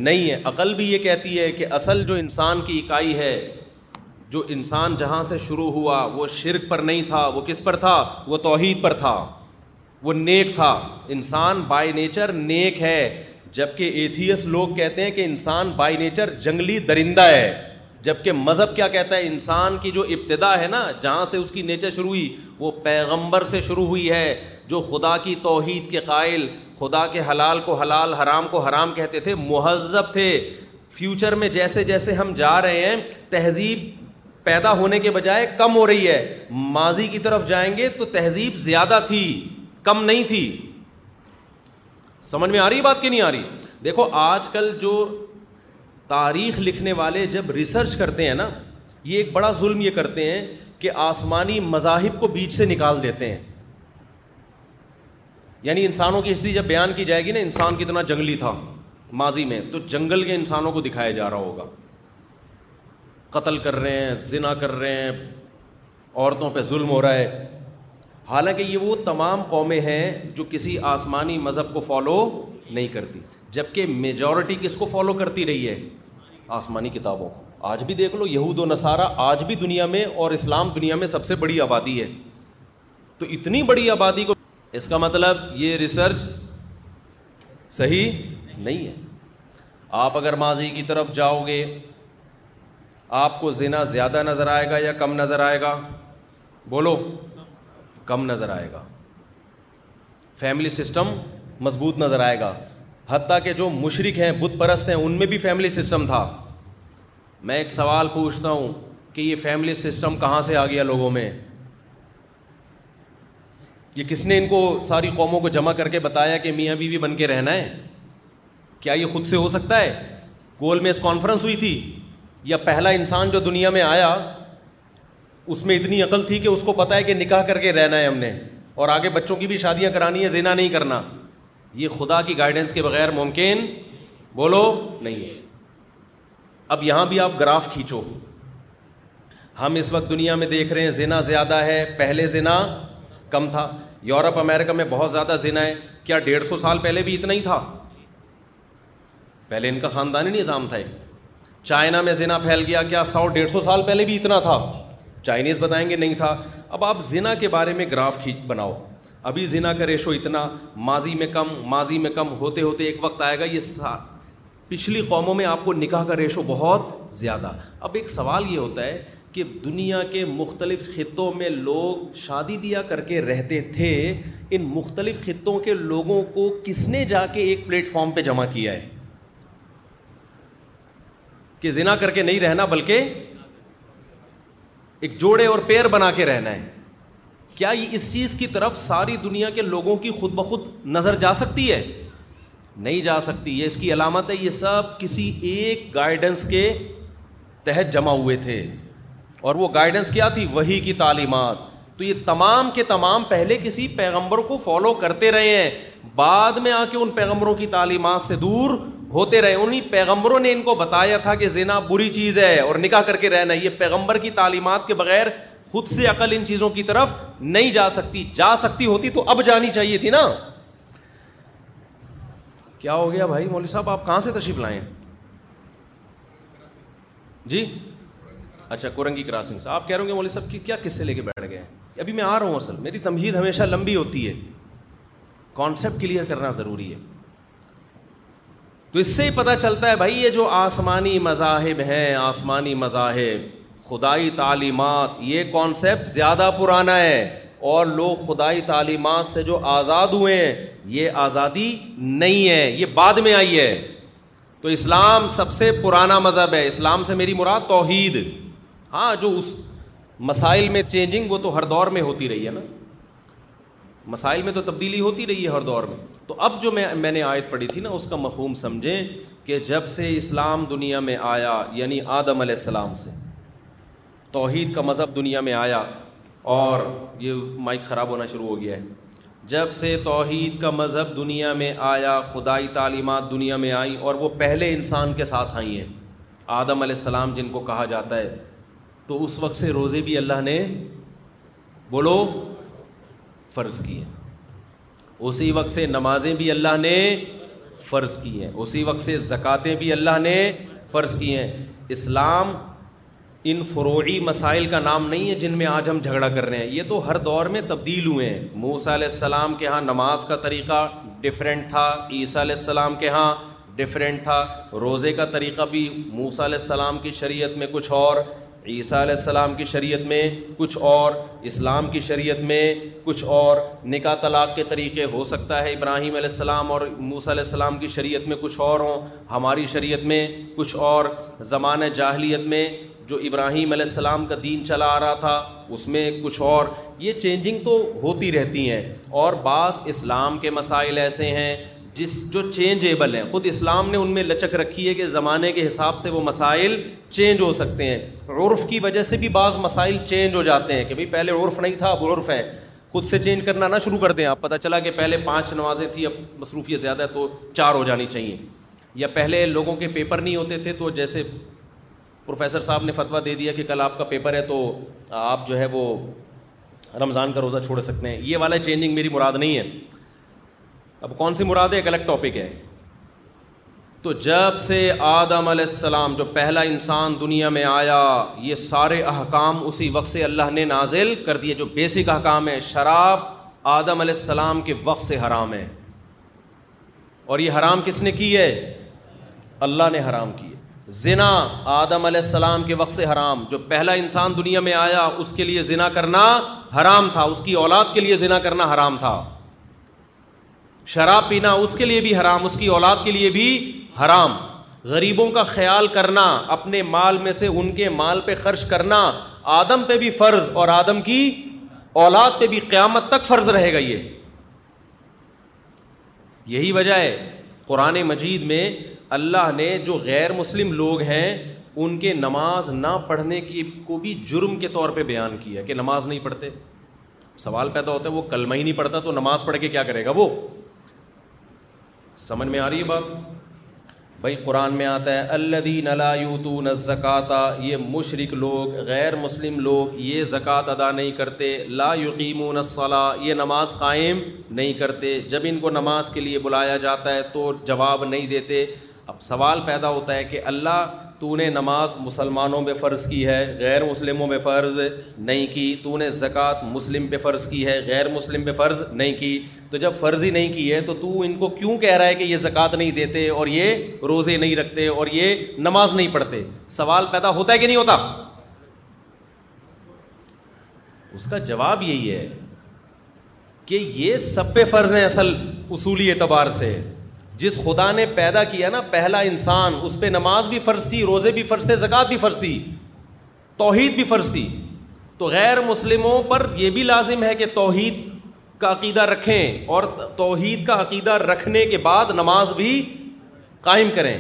نہیں ہے عقل بھی یہ کہتی ہے کہ اصل جو انسان کی اکائی ہے جو انسان جہاں سے شروع ہوا وہ شرک پر نہیں تھا وہ کس پر تھا وہ توحید پر تھا وہ نیک تھا انسان بائی نیچر نیک ہے جبکہ ایتھیس لوگ کہتے ہیں کہ انسان بائی نیچر جنگلی درندہ ہے جبکہ مذہب کیا کہتا ہے انسان کی جو ابتدا ہے نا جہاں سے اس کی نیچر شروع ہوئی وہ پیغمبر سے شروع ہوئی ہے جو خدا کی توحید کے قائل خدا کے حلال کو حلال حرام کو حرام کہتے تھے مہذب تھے فیوچر میں جیسے جیسے ہم جا رہے ہیں تہذیب پیدا ہونے کے بجائے کم ہو رہی ہے ماضی کی طرف جائیں گے تو تہذیب زیادہ تھی کم نہیں تھی سمجھ میں آ رہی بات کہ نہیں آ رہی دیکھو آج کل جو تاریخ لکھنے والے جب ریسرچ کرتے ہیں نا یہ ایک بڑا ظلم یہ کرتے ہیں کہ آسمانی مذاہب کو بیچ سے نکال دیتے ہیں یعنی انسانوں کی ہسٹری جب بیان کی جائے گی نا انسان کتنا جنگلی تھا ماضی میں تو جنگل کے انسانوں کو دکھایا جا رہا ہوگا قتل کر رہے ہیں ذنا کر رہے ہیں عورتوں پہ ظلم ہو رہا ہے حالانکہ یہ وہ تمام قومیں ہیں جو کسی آسمانی مذہب کو فالو نہیں کرتی جب کہ میجورٹی کس کو فالو کرتی رہی ہے آسمانی کتابوں کو آج بھی دیکھ لو یہود و نصارہ آج بھی دنیا میں اور اسلام دنیا میں سب سے بڑی آبادی ہے تو اتنی بڑی آبادی کو اس کا مطلب یہ ریسرچ صحیح نہیں ہے آپ اگر ماضی کی طرف جاؤ گے آپ کو زنا زیادہ نظر آئے گا یا کم نظر آئے گا بولو کم نظر آئے گا فیملی سسٹم مضبوط نظر آئے گا حتیٰ کہ جو مشرق ہیں بت پرست ہیں ان میں بھی فیملی سسٹم تھا میں ایک سوال پوچھتا ہوں کہ یہ فیملی سسٹم کہاں سے آ گیا لوگوں میں یہ کس نے ان کو ساری قوموں کو جمع کر کے بتایا کہ میاں بیوی بن کے رہنا ہے کیا یہ خود سے ہو سکتا ہے گول میز کانفرنس ہوئی تھی یا پہلا انسان جو دنیا میں آیا اس میں اتنی عقل تھی کہ اس کو پتہ ہے کہ نکاح کر کے رہنا ہے ہم نے اور آگے بچوں کی بھی شادیاں کرانی ہے زینا نہیں کرنا یہ خدا کی گائیڈنس کے بغیر ممکن بولو نہیں ہے اب یہاں بھی آپ گراف کھینچو ہم اس وقت دنیا میں دیکھ رہے ہیں زینا زیادہ ہے پہلے زینا کم تھا یورپ امیرکا میں بہت زیادہ زینا ہے کیا ڈیڑھ سو سال پہلے بھی اتنا ہی تھا پہلے ان کا خاندانی نظام تھا ایک چائنا میں زنا پھیل گیا کیا سو ڈیڑھ سو سال پہلے بھی اتنا تھا چائنیز بتائیں گے نہیں تھا اب آپ زنا کے بارے میں گراف کھینچ بناؤ ابھی زنا کا ریشو اتنا ماضی میں کم ماضی میں کم ہوتے ہوتے ایک وقت آئے گا یہ سا پچھلی قوموں میں آپ کو نکاح کا ریشو بہت زیادہ اب ایک سوال یہ ہوتا ہے کہ دنیا کے مختلف خطوں میں لوگ شادی بیاہ کر کے رہتے تھے ان مختلف خطوں کے لوگوں کو کس نے جا کے ایک پلیٹ فارم پہ جمع کیا ہے کہ زنا کر کے نہیں رہنا بلکہ ایک جوڑے اور پیر بنا کے رہنا ہے کیا یہ اس چیز کی طرف ساری دنیا کے لوگوں کی خود بخود نظر جا سکتی ہے نہیں جا سکتی یہ اس کی علامت ہے یہ سب کسی ایک گائیڈنس کے تحت جمع ہوئے تھے اور وہ گائیڈنس کیا تھی وہی کی تعلیمات تو یہ تمام کے تمام پہلے کسی پیغمبر کو فالو کرتے رہے ہیں بعد میں آ کے ان پیغمبروں کی تعلیمات سے دور ہوتے رہے پیغمبروں نے ان کو بتایا تھا کہ بری چیز ہے اور نکاح کر کے رہنا یہ پیغمبر کی تعلیمات کے بغیر خود سے عقل ان چیزوں کی طرف نہیں جا سکتی جا سکتی ہوتی تو اب جانی چاہیے تھی نا کیا ہو گیا بھائی مولوی صاحب آپ کہاں سے تشریف لائیں جی اچھا کورنگی کراسنگ سے آپ کہہ رہے مولوی صاحب کی کیا قصے لے کے بیٹھ گئے ہیں ابھی میں آ رہا ہوں اصل میری تمہید ہمیشہ لمبی ہوتی ہے کانسیپٹ کلیئر کرنا ضروری ہے تو اس سے ہی پتہ چلتا ہے بھائی یہ جو آسمانی مذاہب ہیں آسمانی مذاہب خدائی تعلیمات یہ کانسیپٹ زیادہ پرانا ہے اور لوگ خدائی تعلیمات سے جو آزاد ہوئے ہیں یہ آزادی نہیں ہے یہ بعد میں آئی ہے تو اسلام سب سے پرانا مذہب ہے اسلام سے میری مراد توحید ہاں جو اس مسائل میں چینجنگ وہ تو ہر دور میں ہوتی رہی ہے نا مسائل میں تو تبدیلی ہوتی رہی ہے ہر دور میں تو اب جو میں میں نے آیت پڑھی تھی نا اس کا مفہوم سمجھیں کہ جب سے اسلام دنیا میں آیا یعنی آدم علیہ السلام سے توحید کا مذہب دنیا میں آیا اور یہ مائک خراب ہونا شروع ہو گیا ہے جب سے توحید کا مذہب دنیا میں آیا خدائی تعلیمات دنیا میں آئیں اور وہ پہلے انسان کے ساتھ آئی ہیں آدم علیہ السلام جن کو کہا جاتا ہے تو اس وقت سے روزے بھی اللہ نے بولو فرض کیے اسی وقت سے نمازیں بھی اللہ نے فرض کی ہیں اسی وقت سے زکوٰۃیں بھی اللہ نے فرض کی ہیں اسلام ان فروعی مسائل کا نام نہیں ہے جن میں آج ہم جھگڑا کر رہے ہیں یہ تو ہر دور میں تبدیل ہوئے ہیں موسا علیہ السلام کے ہاں نماز کا طریقہ ڈفرینٹ تھا عیسیٰ علیہ السلام کے ہاں ڈفرینٹ تھا روزے کا طریقہ بھی علیہ السلام کی شریعت میں کچھ اور عیسیٰ علیہ السلام کی شریعت میں کچھ اور اسلام کی شریعت میں کچھ اور نکاح طلاق کے طریقے ہو سکتا ہے ابراہیم علیہ السلام اور موسیٰ علیہ السلام کی شریعت میں کچھ اور ہوں ہماری شریعت میں کچھ اور زمانۂ جاہلیت میں جو ابراہیم علیہ السلام کا دین چلا آ رہا تھا اس میں کچھ اور یہ چینجنگ تو ہوتی رہتی ہیں اور بعض اسلام کے مسائل ایسے ہیں جس جو چینجیبل ہیں خود اسلام نے ان میں لچک رکھی ہے کہ زمانے کے حساب سے وہ مسائل چینج ہو سکتے ہیں عرف کی وجہ سے بھی بعض مسائل چینج ہو جاتے ہیں کہ بھائی پہلے عرف نہیں تھا اب عرف ہے خود سے چینج کرنا نہ شروع کر دیں آپ پتہ چلا کہ پہلے پانچ نمازیں تھیں اب مصروفیت زیادہ ہے تو چار ہو جانی چاہیے یا پہلے لوگوں کے پیپر نہیں ہوتے تھے تو جیسے پروفیسر صاحب نے فتویٰ دے دیا کہ کل آپ کا پیپر ہے تو آپ جو ہے وہ رمضان کا روزہ چھوڑ سکتے ہیں یہ والا چینجنگ میری مراد نہیں ہے اب کون سی مراد ہے ایک الگ ٹاپک ہے تو جب سے آدم علیہ السلام جو پہلا انسان دنیا میں آیا یہ سارے احکام اسی وقت سے اللہ نے نازل کر دیے جو بیسک احکام ہے شراب آدم علیہ السلام کے وقت سے حرام ہے اور یہ حرام کس نے کی ہے اللہ نے حرام کی ہے زنا آدم علیہ السلام کے وقت سے حرام جو پہلا انسان دنیا میں آیا اس کے لیے زنا کرنا حرام تھا اس کی اولاد کے لیے زنا کرنا حرام تھا شراب پینا اس کے لیے بھی حرام اس کی اولاد کے لیے بھی حرام غریبوں کا خیال کرنا اپنے مال میں سے ان کے مال پہ خرچ کرنا آدم پہ بھی فرض اور آدم کی اولاد پہ بھی قیامت تک فرض رہے گا یہ یہی وجہ ہے قرآن مجید میں اللہ نے جو غیر مسلم لوگ ہیں ان کے نماز نہ پڑھنے کی کو بھی جرم کے طور پہ بیان کیا کہ نماز نہیں پڑھتے سوال پیدا ہوتا ہے وہ کلمہ ہی نہیں پڑھتا تو نماز پڑھ کے کیا کرے گا وہ سمجھ میں آ رہی ہے بات بھائی قرآن میں آتا ہے اللہ نلا یو تو یہ مشرق لوگ غیر مسلم لوگ یہ زکوٰۃ ادا نہیں کرتے لا یقیم و یہ نماز قائم نہیں کرتے جب ان کو نماز کے لیے بلایا جاتا ہے تو جواب نہیں دیتے اب سوال پیدا ہوتا ہے کہ اللہ تو نے نماز مسلمانوں پہ فرض کی ہے غیر مسلموں پہ فرض نہیں کی تو نے زکوٰۃ مسلم پہ فرض کی ہے غیر مسلم پہ فرض نہیں کی تو جب فرض ہی نہیں کی ہے تو تو ان کو کیوں کہہ رہا ہے کہ یہ زکوٰۃ نہیں دیتے اور یہ روزے نہیں رکھتے اور یہ نماز نہیں پڑھتے سوال پیدا ہوتا ہے کہ نہیں ہوتا اس کا جواب یہی ہے کہ یہ سب پہ فرض ہیں اصل اصولی اعتبار سے جس خدا نے پیدا کیا نا پہلا انسان اس پہ نماز بھی فرض تھی روزے بھی فرض تھے زکوٰۃ بھی فرض تھی توحید بھی فرض تھی تو غیر مسلموں پر یہ بھی لازم ہے کہ توحید کا عقیدہ رکھیں اور توحید کا عقیدہ رکھنے کے بعد نماز بھی قائم کریں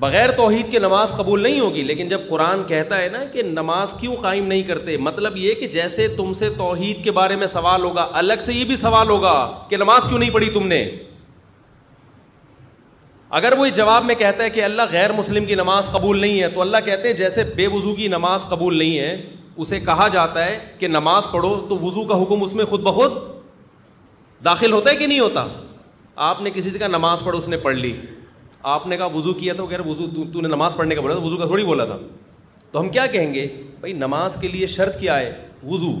بغیر توحید کے نماز قبول نہیں ہوگی لیکن جب قرآن کہتا ہے نا کہ نماز کیوں قائم نہیں کرتے مطلب یہ کہ جیسے تم سے توحید کے بارے میں سوال ہوگا الگ سے یہ بھی سوال ہوگا کہ نماز کیوں نہیں پڑھی تم نے اگر وہ اس جواب میں کہتا ہے کہ اللہ غیر مسلم کی نماز قبول نہیں ہے تو اللہ کہتے ہیں جیسے بے وضو کی نماز قبول نہیں ہے اسے کہا جاتا ہے کہ نماز پڑھو تو وضو کا حکم اس میں خود بخود داخل ہوتا ہے کہ نہیں ہوتا آپ نے کسی کہا نماز پڑھو اس نے پڑھ لی آپ نے کہا وضو کیا تھا رہے وضو تو نے نماز پڑھنے کا بولا تھا وضو کا تھوڑی بولا تھا تو ہم کیا کہیں گے بھائی نماز کے لیے شرط کیا ہے وضو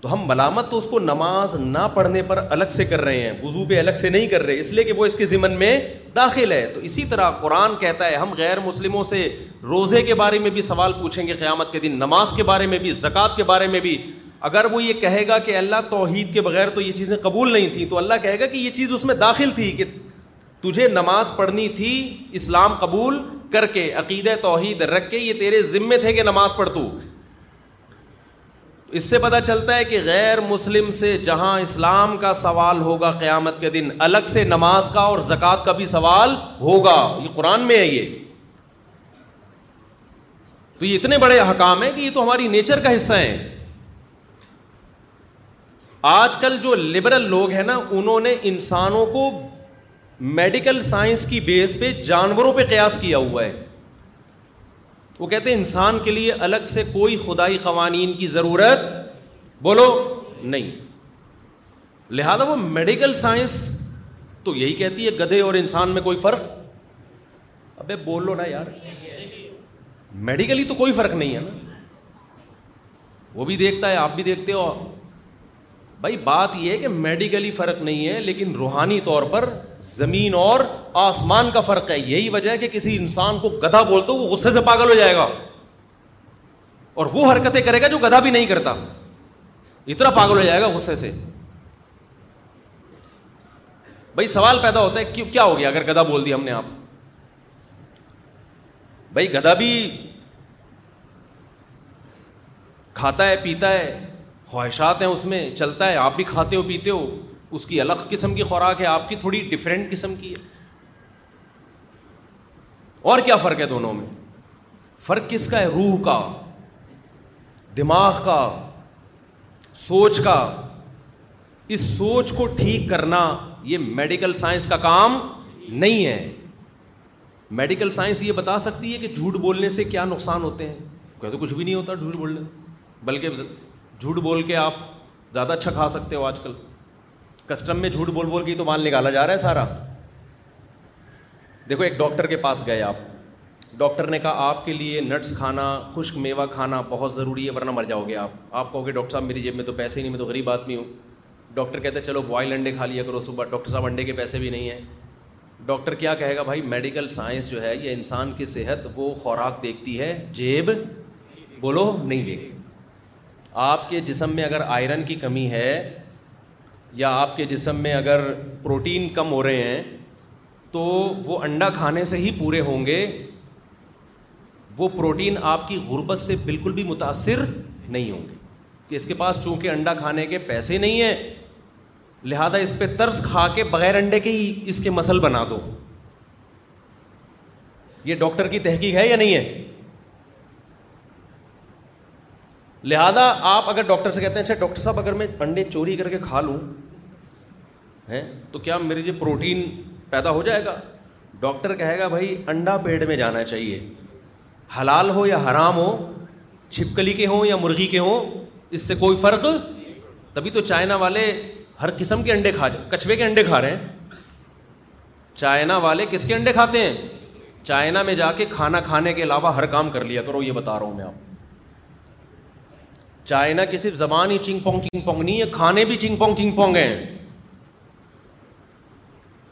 تو ہم ملامت تو اس کو نماز نہ پڑھنے پر الگ سے کر رہے ہیں وضو پہ الگ سے نہیں کر رہے اس لیے کہ وہ اس کے ذمن میں داخل ہے تو اسی طرح قرآن کہتا ہے ہم غیر مسلموں سے روزے کے بارے میں بھی سوال پوچھیں گے قیامت کے دن نماز کے بارے میں بھی زکوٰۃ کے بارے میں بھی اگر وہ یہ کہے گا کہ اللہ توحید کے بغیر تو یہ چیزیں قبول نہیں تھیں تو اللہ کہے گا کہ یہ چیز اس میں داخل تھی کہ تجھے نماز پڑھنی تھی اسلام قبول کر کے عقید توحید رکھ کے یہ تیرے ذمے تھے کہ نماز پڑھ تو اس سے پتہ چلتا ہے کہ غیر مسلم سے جہاں اسلام کا سوال ہوگا قیامت کے دن الگ سے نماز کا اور زکوٰۃ کا بھی سوال ہوگا یہ قرآن میں ہے یہ تو یہ اتنے بڑے حکام ہیں کہ یہ تو ہماری نیچر کا حصہ ہے آج کل جو لبرل لوگ ہیں نا انہوں نے انسانوں کو میڈیکل سائنس کی بیس پہ جانوروں پہ قیاس کیا ہوا ہے وہ کہتے ہیں انسان کے لیے الگ سے کوئی خدائی قوانین کی ضرورت بولو نہیں لہذا وہ میڈیکل سائنس تو یہی کہتی ہے گدھے اور انسان میں کوئی فرق ابھی بول لو نا یار میڈیکلی تو کوئی فرق نہیں ہے نا وہ بھی دیکھتا ہے آپ بھی دیکھتے ہو بھائی بات یہ ہے کہ میڈیکلی فرق نہیں ہے لیکن روحانی طور پر زمین اور آسمان کا فرق ہے یہی وجہ ہے کہ کسی انسان کو گدھا بول تو وہ غصے سے پاگل ہو جائے گا اور وہ حرکتیں کرے گا جو گدھا بھی نہیں کرتا اتنا پاگل ہو جائے گا غصے سے بھائی سوال پیدا ہوتا ہے کیوں کیا ہو گیا اگر گدھا بول دیا ہم نے آپ بھائی گدھا بھی کھاتا ہے پیتا ہے خواہشات ہیں اس میں چلتا ہے آپ بھی کھاتے ہو پیتے ہو اس کی الگ قسم کی خوراک ہے آپ کی تھوڑی ڈفرینٹ قسم کی ہے اور کیا فرق ہے دونوں میں فرق کس کا ہے روح کا دماغ کا سوچ کا اس سوچ کو ٹھیک کرنا یہ میڈیکل سائنس کا کام نہیں ہے میڈیکل سائنس یہ بتا سکتی ہے کہ جھوٹ بولنے سے کیا نقصان ہوتے ہیں کہتے کچھ بھی نہیں ہوتا جھوٹ بولنے بلکہ جھوٹ بول کے آپ زیادہ اچھا کھا سکتے ہو آج کل کسٹم میں جھوٹ بول بول کے تو مال نکالا جا رہا ہے سارا دیکھو ایک ڈاکٹر کے پاس گئے آپ ڈاکٹر نے کہا آپ کے لیے نٹس کھانا خشک میوہ کھانا بہت ضروری ہے ورنہ مر جاؤ گے آپ آپ کہو گے ڈاکٹر صاحب میری جیب میں تو پیسے ہی نہیں میں تو غریب آدمی ہوں ڈاکٹر کہتے ہیں چلو بوائل انڈے کھا لیا کرو صبح ڈاکٹر صاحب انڈے کے پیسے بھی نہیں ہیں ڈاکٹر کیا کہے گا بھائی میڈیکل سائنس جو ہے یہ انسان کی صحت وہ خوراک دیکھتی ہے جیب بولو نہیں دیکھتی آپ کے جسم میں اگر آئرن کی کمی ہے یا آپ کے جسم میں اگر پروٹین کم ہو رہے ہیں تو وہ انڈا کھانے سے ہی پورے ہوں گے وہ پروٹین آپ کی غربت سے بالکل بھی متاثر نہیں ہوں گے کہ اس کے پاس چونکہ انڈا کھانے کے پیسے نہیں ہیں لہذا اس پہ طرز کھا کے بغیر انڈے کے ہی اس کے مسل بنا دو یہ ڈاکٹر کی تحقیق ہے یا نہیں ہے لہٰذا آپ اگر ڈاکٹر سے کہتے ہیں اچھا ڈاکٹر صاحب اگر میں انڈے چوری کر کے کھا لوں ہیں تو کیا میرے لیے پروٹین پیدا ہو جائے گا ڈاکٹر کہے گا بھائی انڈا پیٹ میں جانا چاہیے حلال ہو یا حرام ہو چھپکلی کے ہوں یا مرغی کے ہوں اس سے کوئی فرق تبھی تو چائنا والے ہر قسم کے انڈے کھا جائیں کچھوے کے انڈے کھا رہے ہیں چائنا والے کس کے انڈے کھاتے ہیں چائنا میں جا کے کھانا کھانے کے علاوہ ہر کام کر لیا کرو یہ بتا رہا ہوں میں آپ چائنا کی صرف زبان ہی چنگ پونگ چنگ پونگ نہیں ہے کھانے بھی چنگ پونگ چنگ پونگ ہیں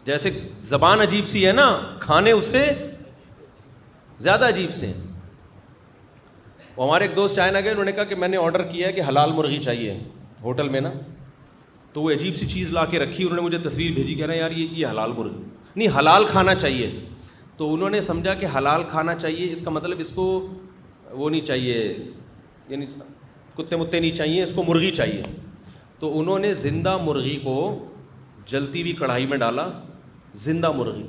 جیسے زبان عجیب سی ہے نا کھانے اس سے زیادہ عجیب سے ہیں وہ ہمارے ایک دوست چائنا گئے انہوں نے کہا کہ میں نے آڈر کیا ہے کہ حلال مرغی چاہیے ہوٹل میں نا تو وہ عجیب سی چیز لا کے رکھی انہوں نے مجھے تصویر بھیجی کہہ رہے ہیں یار یہ یہ حلال مرغی نہیں حلال کھانا چاہیے تو انہوں نے سمجھا کہ حلال کھانا چاہیے اس کا مطلب اس کو وہ نہیں چاہیے یعنی کتے متے نہیں چاہیے اس کو مرغی چاہیے تو انہوں نے زندہ مرغی کو جلتی ہوئی کڑھائی میں ڈالا زندہ مرغی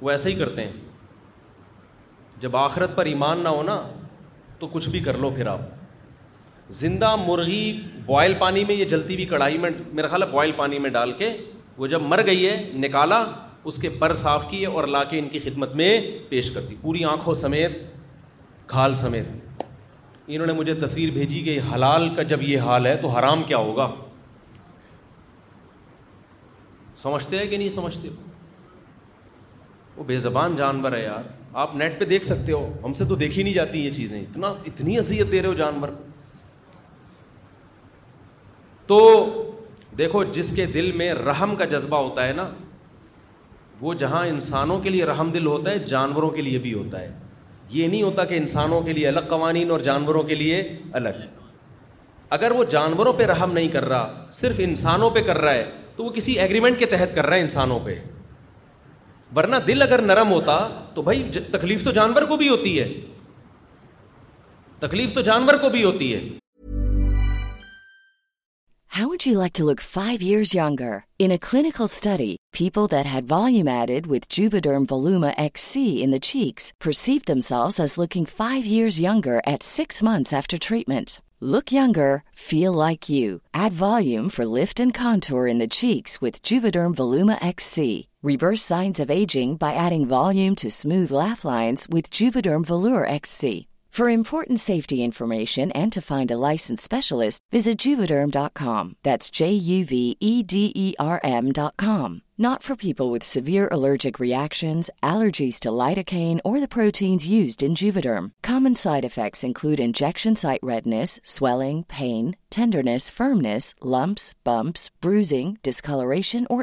وہ ایسا ہی کرتے ہیں جب آخرت پر ایمان نہ ہونا تو کچھ بھی کر لو پھر آپ زندہ مرغی بوائل پانی میں یہ جلتی ہوئی کڑھائی میں میرا خیال ہے بوائل پانی میں ڈال کے وہ جب مر گئی ہے نکالا اس کے پر صاف کیے اور لا کے ان کی خدمت میں پیش کر دی پوری آنکھوں سمیت کھال سمیت انہوں نے مجھے تصویر بھیجی کہ حلال کا جب یہ حال ہے تو حرام کیا ہوگا سمجھتے ہیں کہ نہیں سمجھتے وہ بے زبان جانور ہے یار آپ نیٹ پہ دیکھ سکتے ہو ہم سے تو دیکھی نہیں جاتی یہ چیزیں اتنا اتنی اذیت دے رہے ہو جانور تو دیکھو جس کے دل میں رحم کا جذبہ ہوتا ہے نا وہ جہاں انسانوں کے لیے رحم دل ہوتا ہے جانوروں کے لیے بھی ہوتا ہے یہ نہیں ہوتا کہ انسانوں کے لیے الگ قوانین اور جانوروں کے لیے الگ اگر وہ جانوروں پہ رحم نہیں کر رہا صرف انسانوں پہ کر رہا ہے تو وہ کسی ایگریمنٹ کے تحت کر رہا ہے انسانوں پہ ورنہ دل اگر نرم ہوتا تو بھائی تکلیف تو جانور کو بھی ہوتی ہے تکلیف تو جانور کو بھی ہوتی ہے hawk to look five people eight six months look یا چیز Jio drum وومرس big womb to smooth life line frame four in safety informations پیش geo derm dots J V E R M dot com not for people with severe allergic reactions allergies liar خیمین اورین tenderness firmness limbs pumps bruising discoloration or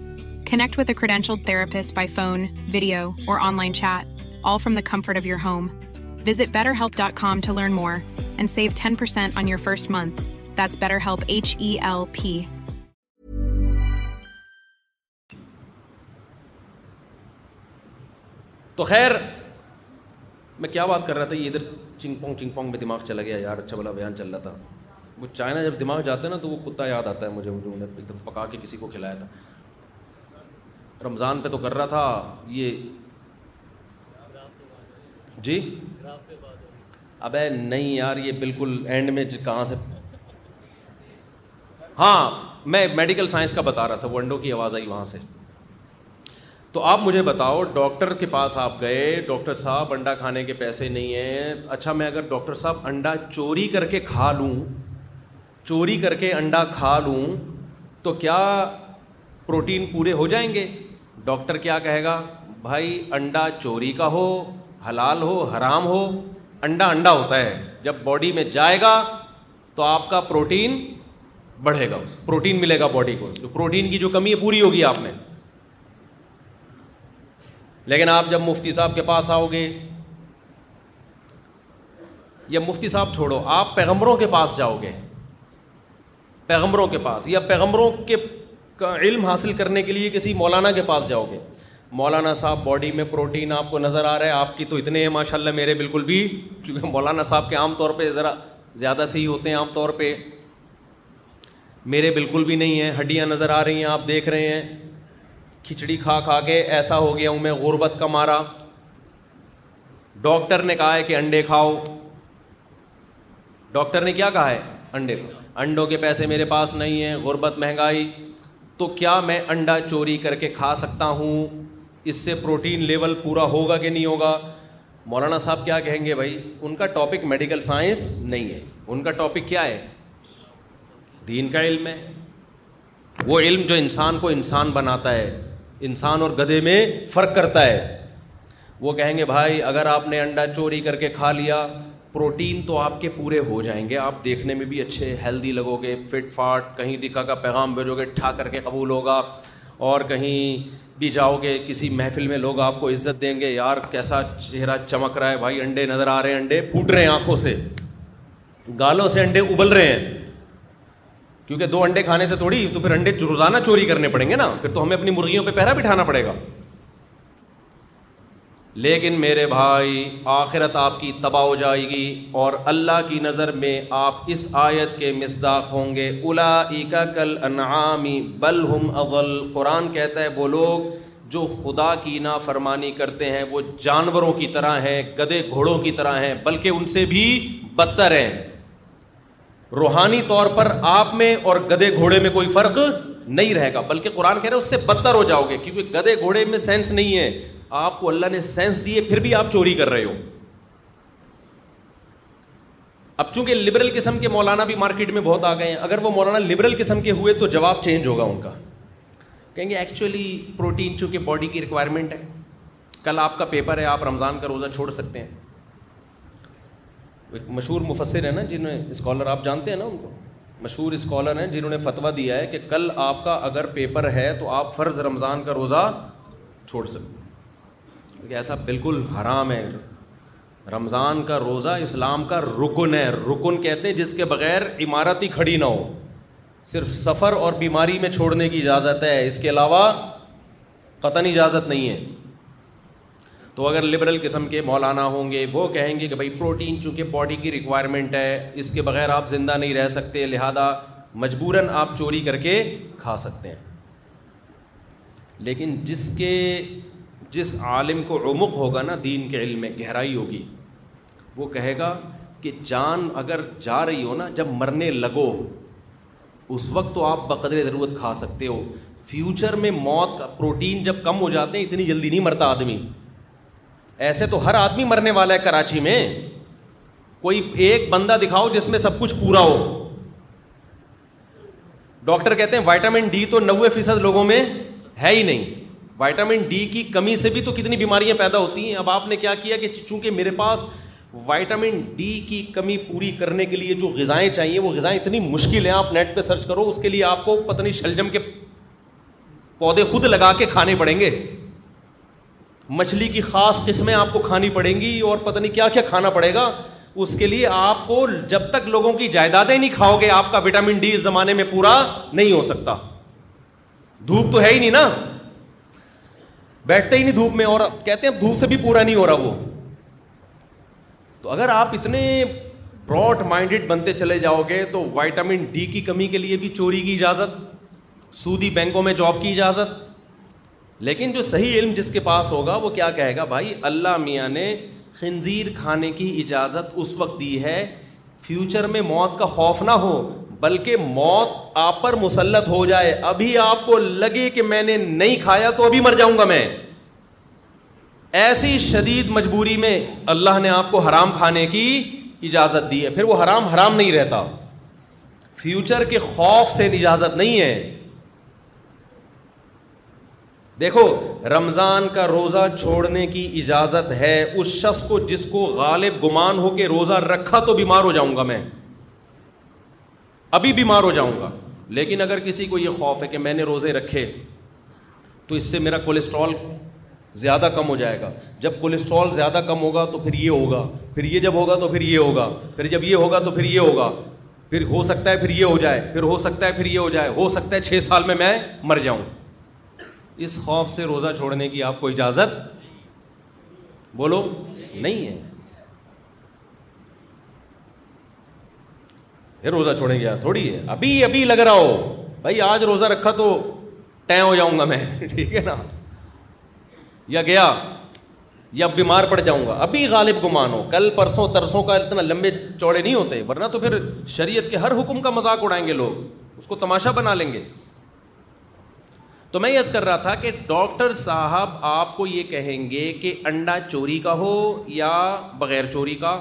Connect with a credentialed therapist by phone, video, or online chat, all from the comfort of your home. Visit betterhelp.com to learn more and save 10% on your first month. That's BetterHelp H E L P. تو خیر میں کیا بات کر رہا تھا یہ ادھر چنگ پونگ چنگ پونگ میں دماغ چلا گیا یار اچھا بلا بیان چل رہا تھا وہ چائنا جب دماغ جاتے ہیں نا تو وہ کتا یاد آتا ہے مجھے ایک دم پکا کے کسی کو کھلایا تھا رمضان پہ تو کر رہا تھا یہ جی ابے نہیں یار یہ بالکل اینڈ میں جی، کہاں سے ہاں میں میڈیکل سائنس کا بتا رہا تھا وہ انڈوں کی آواز آئی وہاں سے تو آپ مجھے بتاؤ ڈاکٹر کے پاس آپ گئے ڈاکٹر صاحب انڈا کھانے کے پیسے نہیں ہیں اچھا میں اگر ڈاکٹر صاحب انڈا چوری کر کے کھا لوں چوری کر کے انڈا کھا لوں تو کیا پروٹین پورے ہو جائیں گے ڈاکٹر کیا کہے گا بھائی انڈا چوری کا ہو حلال ہو حرام ہو انڈا انڈا ہوتا ہے جب باڈی میں جائے گا تو آپ کا پروٹین بڑھے گا اس پروٹین ملے گا باڈی کو پروٹین کی جو کمی ہے پوری ہوگی آپ نے لیکن آپ جب مفتی صاحب کے پاس آؤ گے یا مفتی صاحب چھوڑو آپ پیغمبروں کے پاس جاؤ گے پیغمبروں کے پاس یا پیغمبروں کے کا علم حاصل کرنے کے لیے کسی مولانا کے پاس جاؤ گے مولانا صاحب باڈی میں پروٹین آپ کو نظر آ رہا ہے آپ کی تو اتنے ہیں ماشاء اللہ میرے بالکل بھی کیونکہ مولانا صاحب کے عام طور پہ ذرا زیادہ سے ہی ہوتے ہیں عام طور پہ میرے بالکل بھی نہیں ہیں ہڈیاں نظر آ رہی ہیں آپ دیکھ رہے ہیں کھچڑی کھا کھا کے ایسا ہو گیا ہوں میں غربت کا مارا ڈاکٹر نے کہا ہے کہ انڈے کھاؤ ڈاکٹر نے کیا کہا ہے انڈے انڈوں کے پیسے میرے پاس نہیں ہیں غربت مہنگائی تو کیا میں انڈا چوری کر کے کھا سکتا ہوں اس سے پروٹین لیول پورا ہوگا کہ نہیں ہوگا مولانا صاحب کیا کہیں گے بھائی ان کا ٹاپک میڈیکل سائنس نہیں ہے ان کا ٹاپک کیا ہے دین کا علم ہے وہ علم جو انسان کو انسان بناتا ہے انسان اور گدھے میں فرق کرتا ہے وہ کہیں گے بھائی اگر آپ نے انڈا چوری کر کے کھا لیا پروٹین تو آپ کے پورے ہو جائیں گے آپ دیکھنے میں بھی اچھے ہیلدی لگو گے فٹ فاٹ کہیں دکھا کا پیغام بھیجو گے ٹھا کر کے قبول ہوگا اور کہیں بھی جاؤ گے کسی محفل میں لوگ آپ کو عزت دیں گے یار کیسا چہرہ چمک رہا ہے بھائی انڈے نظر آ رہے ہیں انڈے پھوٹ رہے ہیں آنکھوں سے گالوں سے انڈے ابل رہے ہیں کیونکہ دو انڈے کھانے سے تھوڑی تو پھر انڈے روزانہ چوری کرنے پڑیں گے نا پھر تو ہمیں اپنی مرغیوں پہ پہرا بٹھانا پڑے گا لیکن میرے بھائی آخرت آپ کی تباہ ہو جائے گی اور اللہ کی نظر میں آپ اس آیت کے مصداق ہوں گے الا الایکا کل انعامی بل ہم اول قرآن کہتا ہے وہ لوگ جو خدا کی نا فرمانی کرتے ہیں وہ جانوروں کی طرح ہیں گدے گھوڑوں کی طرح ہیں بلکہ ان سے بھی بدتر ہیں روحانی طور پر آپ میں اور گدے گھوڑے میں کوئی فرق نہیں رہے گا بلکہ قرآن کہہ رہے اس سے بدتر ہو جاؤ گے کیونکہ گدے گھوڑے میں سینس نہیں ہے آپ کو اللہ نے سینس دیے پھر بھی آپ چوری کر رہے ہو اب چونکہ لبرل قسم کے مولانا بھی مارکیٹ میں بہت آ گئے ہیں اگر وہ مولانا لبرل قسم کے ہوئے تو جواب چینج ہوگا ان کا کہیں گے ایکچولی پروٹین چونکہ باڈی کی ریکوائرمنٹ ہے کل آپ کا پیپر ہے آپ رمضان کا روزہ چھوڑ سکتے ہیں ایک مشہور مفسر ہیں نا نے اسکالر آپ جانتے ہیں نا ان کو مشہور اسکالر ہیں جنہوں نے فتویٰ دیا ہے کہ کل آپ کا اگر پیپر ہے تو آپ فرض رمضان کا روزہ چھوڑ سکتے ہیں ایسا بالکل حرام ہے رمضان کا روزہ اسلام کا رکن ہے رکن کہتے ہیں جس کے بغیر عمارت ہی کھڑی نہ ہو صرف سفر اور بیماری میں چھوڑنے کی اجازت ہے اس کے علاوہ قطن اجازت نہیں ہے تو اگر لبرل قسم کے مولانا ہوں گے وہ کہیں گے کہ بھائی پروٹین چونکہ باڈی کی ریکوائرمنٹ ہے اس کے بغیر آپ زندہ نہیں رہ سکتے لہذا مجبوراً آپ چوری کر کے کھا سکتے ہیں لیکن جس کے جس عالم کو عمق ہوگا نا دین کے علم میں گہرائی ہوگی وہ کہے گا کہ جان اگر جا رہی ہو نا جب مرنے لگو اس وقت تو آپ بقدر ضرورت کھا سکتے ہو فیوچر میں موت کا پروٹین جب کم ہو جاتے ہیں اتنی جلدی نہیں مرتا آدمی ایسے تو ہر آدمی مرنے والا ہے کراچی میں کوئی ایک بندہ دکھاؤ جس میں سب کچھ پورا ہو ڈاکٹر کہتے ہیں وائٹامن ڈی تو نوے فیصد لوگوں میں ہے ہی نہیں وائٹامن ڈی کی کمی سے بھی تو کتنی بیماریاں پیدا ہوتی ہیں اب آپ نے کیا کیا کہ چونکہ میرے پاس وائٹامن ڈی کی کمی پوری کرنے کے لیے جو غذائیں چاہیے وہ غذائیں اتنی مشکل ہیں آپ نیٹ پہ سرچ کرو اس کے لیے آپ کو پتنی شلجم کے پودے خود لگا کے کھانے پڑیں گے مچھلی کی خاص قسمیں آپ کو کھانی پڑیں گی اور پتہ نہیں کیا کیا کھانا پڑے گا اس کے لیے آپ کو جب تک لوگوں کی جائیدادیں نہیں کھاؤ گے آپ کا وٹامن ڈی اس زمانے میں پورا نہیں ہو سکتا دھوپ تو ہے ہی نہیں نا بیٹھتے ہی نہیں دھوپ میں اور کہتے ہیں دھوپ سے بھی پورا نہیں ہو رہا وہ تو اگر آپ اتنے براڈ مائنڈیڈ بنتے چلے جاؤ گے تو وائٹامن ڈی کی کمی کے لیے بھی چوری کی اجازت سودی بینکوں میں جاب کی اجازت لیکن جو صحیح علم جس کے پاس ہوگا وہ کیا کہے گا بھائی اللہ میاں نے خنزیر کھانے کی اجازت اس وقت دی ہے فیوچر میں موت کا خوف نہ ہو بلکہ موت آپ پر مسلط ہو جائے ابھی آپ کو لگے کہ میں نے نہیں کھایا تو ابھی مر جاؤں گا میں ایسی شدید مجبوری میں اللہ نے آپ کو حرام کھانے کی اجازت دی ہے پھر وہ حرام حرام نہیں رہتا فیوچر کے خوف سے اجازت نہیں ہے دیکھو رمضان کا روزہ چھوڑنے کی اجازت ہے اس شخص کو جس کو غالب گمان ہو کے روزہ رکھا تو بیمار ہو جاؤں گا میں ابھی بیمار ہو جاؤں گا لیکن اگر کسی کو یہ خوف ہے کہ میں نے روزے رکھے تو اس سے میرا کولیسٹرول زیادہ کم ہو جائے گا جب کولیسٹرول زیادہ کم ہوگا تو پھر یہ ہوگا پھر یہ جب ہوگا تو پھر یہ ہوگا پھر جب یہ ہوگا تو پھر یہ ہوگا پھر ہو سکتا ہے پھر یہ ہو جائے پھر ہو سکتا ہے پھر یہ ہو جائے ہو سکتا ہے چھ سال میں میں مر جاؤں اس خوف سے روزہ چھوڑنے کی آپ کو اجازت بولو نہیں ہے روزہ چھوڑیں گے تھوڑی ہے ابھی ابھی لگ رہا ہو بھائی آج روزہ رکھا تو ٹائم ہو جاؤں گا میں ٹھیک ہے نا یا گیا یا بیمار پڑ جاؤں گا ابھی غالب گمان ہو کل پرسوں ترسوں کا اتنا لمبے چوڑے نہیں ہوتے ورنہ تو پھر شریعت کے ہر حکم کا مذاق اڑائیں گے لوگ اس کو تماشا بنا لیں گے تو میں یس کر رہا تھا کہ ڈاکٹر صاحب آپ کو یہ کہیں گے کہ انڈا چوری کا ہو یا بغیر چوری کا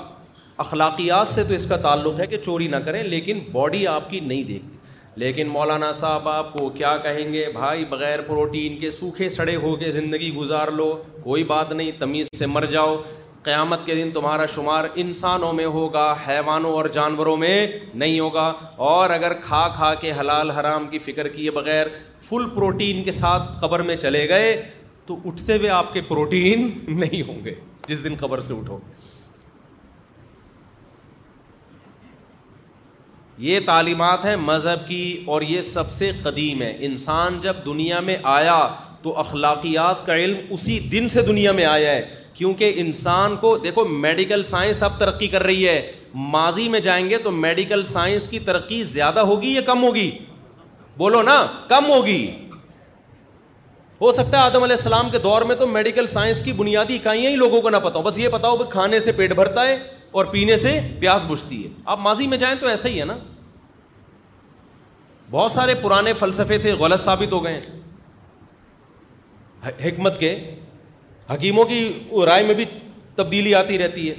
اخلاقیات سے تو اس کا تعلق ہے کہ چوری نہ کریں لیکن باڈی آپ کی نہیں دیکھتی لیکن مولانا صاحب آپ کو کیا کہیں گے بھائی بغیر پروٹین کے سوکھے سڑے ہو کے زندگی گزار لو کوئی بات نہیں تمیز سے مر جاؤ قیامت کے دن تمہارا شمار انسانوں میں ہوگا حیوانوں اور جانوروں میں نہیں ہوگا اور اگر کھا کھا کے حلال حرام کی فکر کیے بغیر فل پروٹین کے ساتھ قبر میں چلے گئے تو اٹھتے ہوئے آپ کے پروٹین نہیں ہوں گے جس دن قبر سے اٹھو یہ تعلیمات ہیں مذہب کی اور یہ سب سے قدیم ہے انسان جب دنیا میں آیا تو اخلاقیات کا علم اسی دن سے دنیا میں آیا ہے کیونکہ انسان کو دیکھو میڈیکل سائنس اب ترقی کر رہی ہے ماضی میں جائیں گے تو میڈیکل سائنس کی ترقی زیادہ ہوگی یا کم ہوگی بولو نا کم ہوگی ہو سکتا ہے آدم علیہ السلام کے دور میں تو میڈیکل سائنس کی بنیادی اکائیاں ہی لوگوں کو نہ پتا ہو بس یہ پتا ہو کہ کھانے سے پیٹ بھرتا ہے اور پینے سے پیاس بجھتی ہے آپ ماضی میں جائیں تو ایسا ہی ہے نا بہت سارے پرانے فلسفے تھے غلط ثابت ہو گئے ہیں حکمت کے حکیموں کی رائے میں بھی تبدیلی آتی رہتی ہے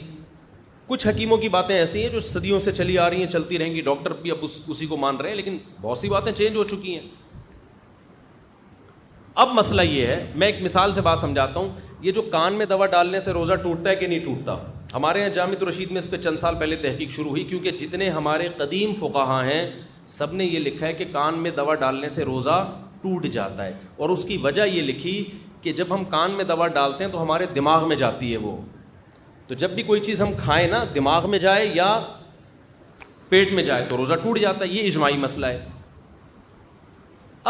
کچھ حکیموں کی باتیں ایسی ہیں جو صدیوں سے چلی آ رہی ہیں چلتی رہیں گی ڈاکٹر بھی اب اس, اسی کو مان رہے ہیں لیکن بہت سی باتیں چینج ہو چکی ہیں اب مسئلہ یہ ہے میں ایک مثال سے بات سمجھاتا ہوں یہ جو کان میں دوا ڈالنے سے روزہ ٹوٹتا ہے کہ نہیں ٹوٹتا ہمارے یہاں جامع رشید میں اس پہ چند سال پہلے تحقیق شروع ہوئی کیونکہ جتنے ہمارے قدیم فقاہ ہیں سب نے یہ لکھا ہے کہ کان میں دوا ڈالنے سے روزہ ٹوٹ جاتا ہے اور اس کی وجہ یہ لکھی کہ جب ہم کان میں دوا ڈالتے ہیں تو ہمارے دماغ میں جاتی ہے وہ تو جب بھی کوئی چیز ہم کھائیں نا دماغ میں جائے یا پیٹ میں جائے تو روزہ ٹوٹ جاتا ہے یہ اجماعی مسئلہ ہے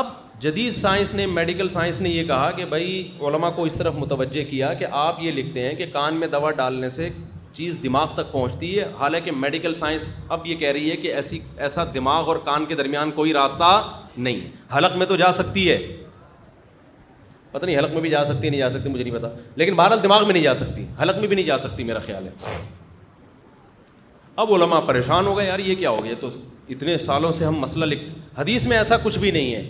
اب جدید سائنس نے میڈیکل سائنس نے یہ کہا کہ بھائی علماء کو اس طرف متوجہ کیا کہ آپ یہ لکھتے ہیں کہ کان میں دوا ڈالنے سے چیز دماغ تک پہنچتی ہے حالانکہ میڈیکل سائنس اب یہ کہہ رہی ہے کہ ایسی ایسا دماغ اور کان کے درمیان کوئی راستہ نہیں حلق میں تو جا سکتی ہے پتہ نہیں حلق میں بھی جا سکتی نہیں جا سکتی مجھے نہیں پتا لیکن بہرحال دماغ میں نہیں جا سکتی حلق میں بھی نہیں جا سکتی میرا خیال ہے اب علماء پریشان ہو گئے یار یہ کیا ہو گیا تو اتنے سالوں سے ہم مسئلہ لکھتے حدیث میں ایسا کچھ بھی نہیں ہے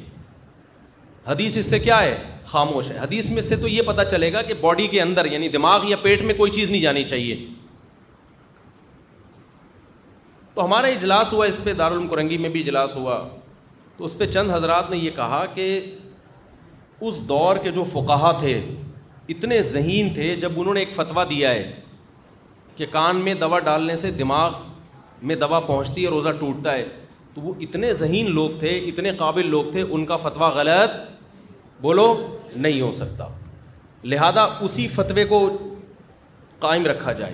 حدیث اس سے کیا ہے خاموش ہے حدیث میں سے تو یہ پتہ چلے گا کہ باڈی کے اندر یعنی دماغ یا پیٹ میں کوئی چیز نہیں جانی چاہیے تو ہمارا اجلاس ہوا اس پہ دار کرنگی میں بھی اجلاس ہوا تو اس پہ چند حضرات نے یہ کہا کہ اس دور کے جو فقاہ تھے اتنے ذہین تھے جب انہوں نے ایک فتویٰ دیا ہے کہ کان میں دوا ڈالنے سے دماغ میں دوا پہنچتی ہے روزہ ٹوٹتا ہے تو وہ اتنے ذہین لوگ تھے اتنے قابل لوگ تھے ان کا فتویٰ غلط بولو نہیں ہو سکتا لہذا اسی فتوے کو قائم رکھا جائے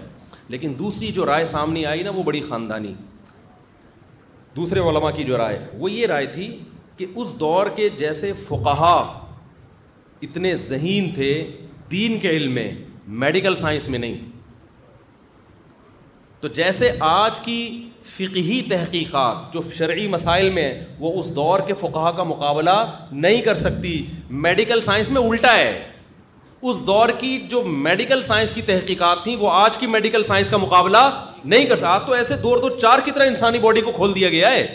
لیکن دوسری جو رائے سامنے آئی نا وہ بڑی خاندانی دوسرے علماء کی جو رائے وہ یہ رائے تھی کہ اس دور کے جیسے فقہا اتنے ذہین تھے دین کے علم میں میڈیکل سائنس میں نہیں تو جیسے آج کی فقہی تحقیقات جو شرعی مسائل میں وہ اس دور کے فقہا کا مقابلہ نہیں کر سکتی میڈیکل سائنس میں الٹا ہے اس دور کی جو میڈیکل سائنس کی تحقیقات تھیں وہ آج کی میڈیکل سائنس کا مقابلہ نہیں کر سکتا تو ایسے دور دو چار کی طرح انسانی باڈی کو کھول دیا گیا ہے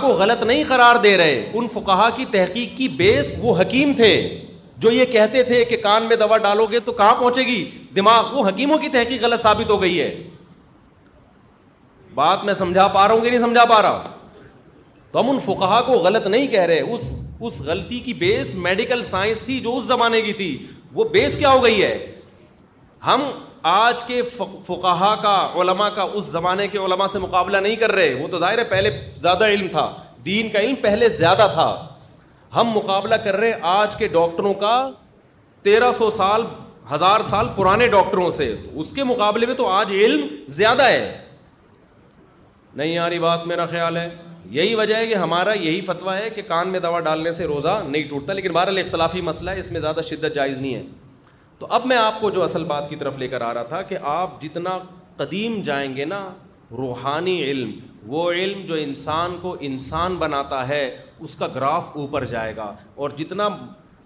کو غلط نہیں قرار دے رہے ان فکا کی تحقیق کی بیس وہ حکیم تھے جو یہ کہتے تھے کہ کان میں دوا ڈالو گے تو کہاں پہنچے گی دماغ وہ حکیموں کی تحقیق غلط ثابت ہو گئی ہے بات میں سمجھا پا رہا ہوں کہ نہیں سمجھا پا رہا تو ہم ان فکاہ کو غلط نہیں کہہ رہے اس اس غلطی کی بیس میڈیکل سائنس تھی جو اس زمانے کی تھی وہ بیس کیا ہو گئی ہے ہم آج کے فقہا کا علماء کا اس زمانے کے علماء سے مقابلہ نہیں کر رہے وہ تو ظاہر ہے پہلے زیادہ علم تھا دین کا علم پہلے زیادہ تھا ہم مقابلہ کر رہے آج کے ڈاکٹروں کا تیرہ سو سال ہزار سال پرانے ڈاکٹروں سے اس کے مقابلے میں تو آج علم زیادہ ہے نہیں آ رہی بات میرا خیال ہے یہی وجہ ہے کہ ہمارا یہی فتویٰ ہے کہ کان میں دوا ڈالنے سے روزہ نہیں ٹوٹتا لیکن بہرحال اختلافی مسئلہ ہے اس میں زیادہ شدت جائز نہیں ہے تو اب میں آپ کو جو اصل بات کی طرف لے کر آ رہا تھا کہ آپ جتنا قدیم جائیں گے نا روحانی علم وہ علم جو انسان کو انسان بناتا ہے اس کا گراف اوپر جائے گا اور جتنا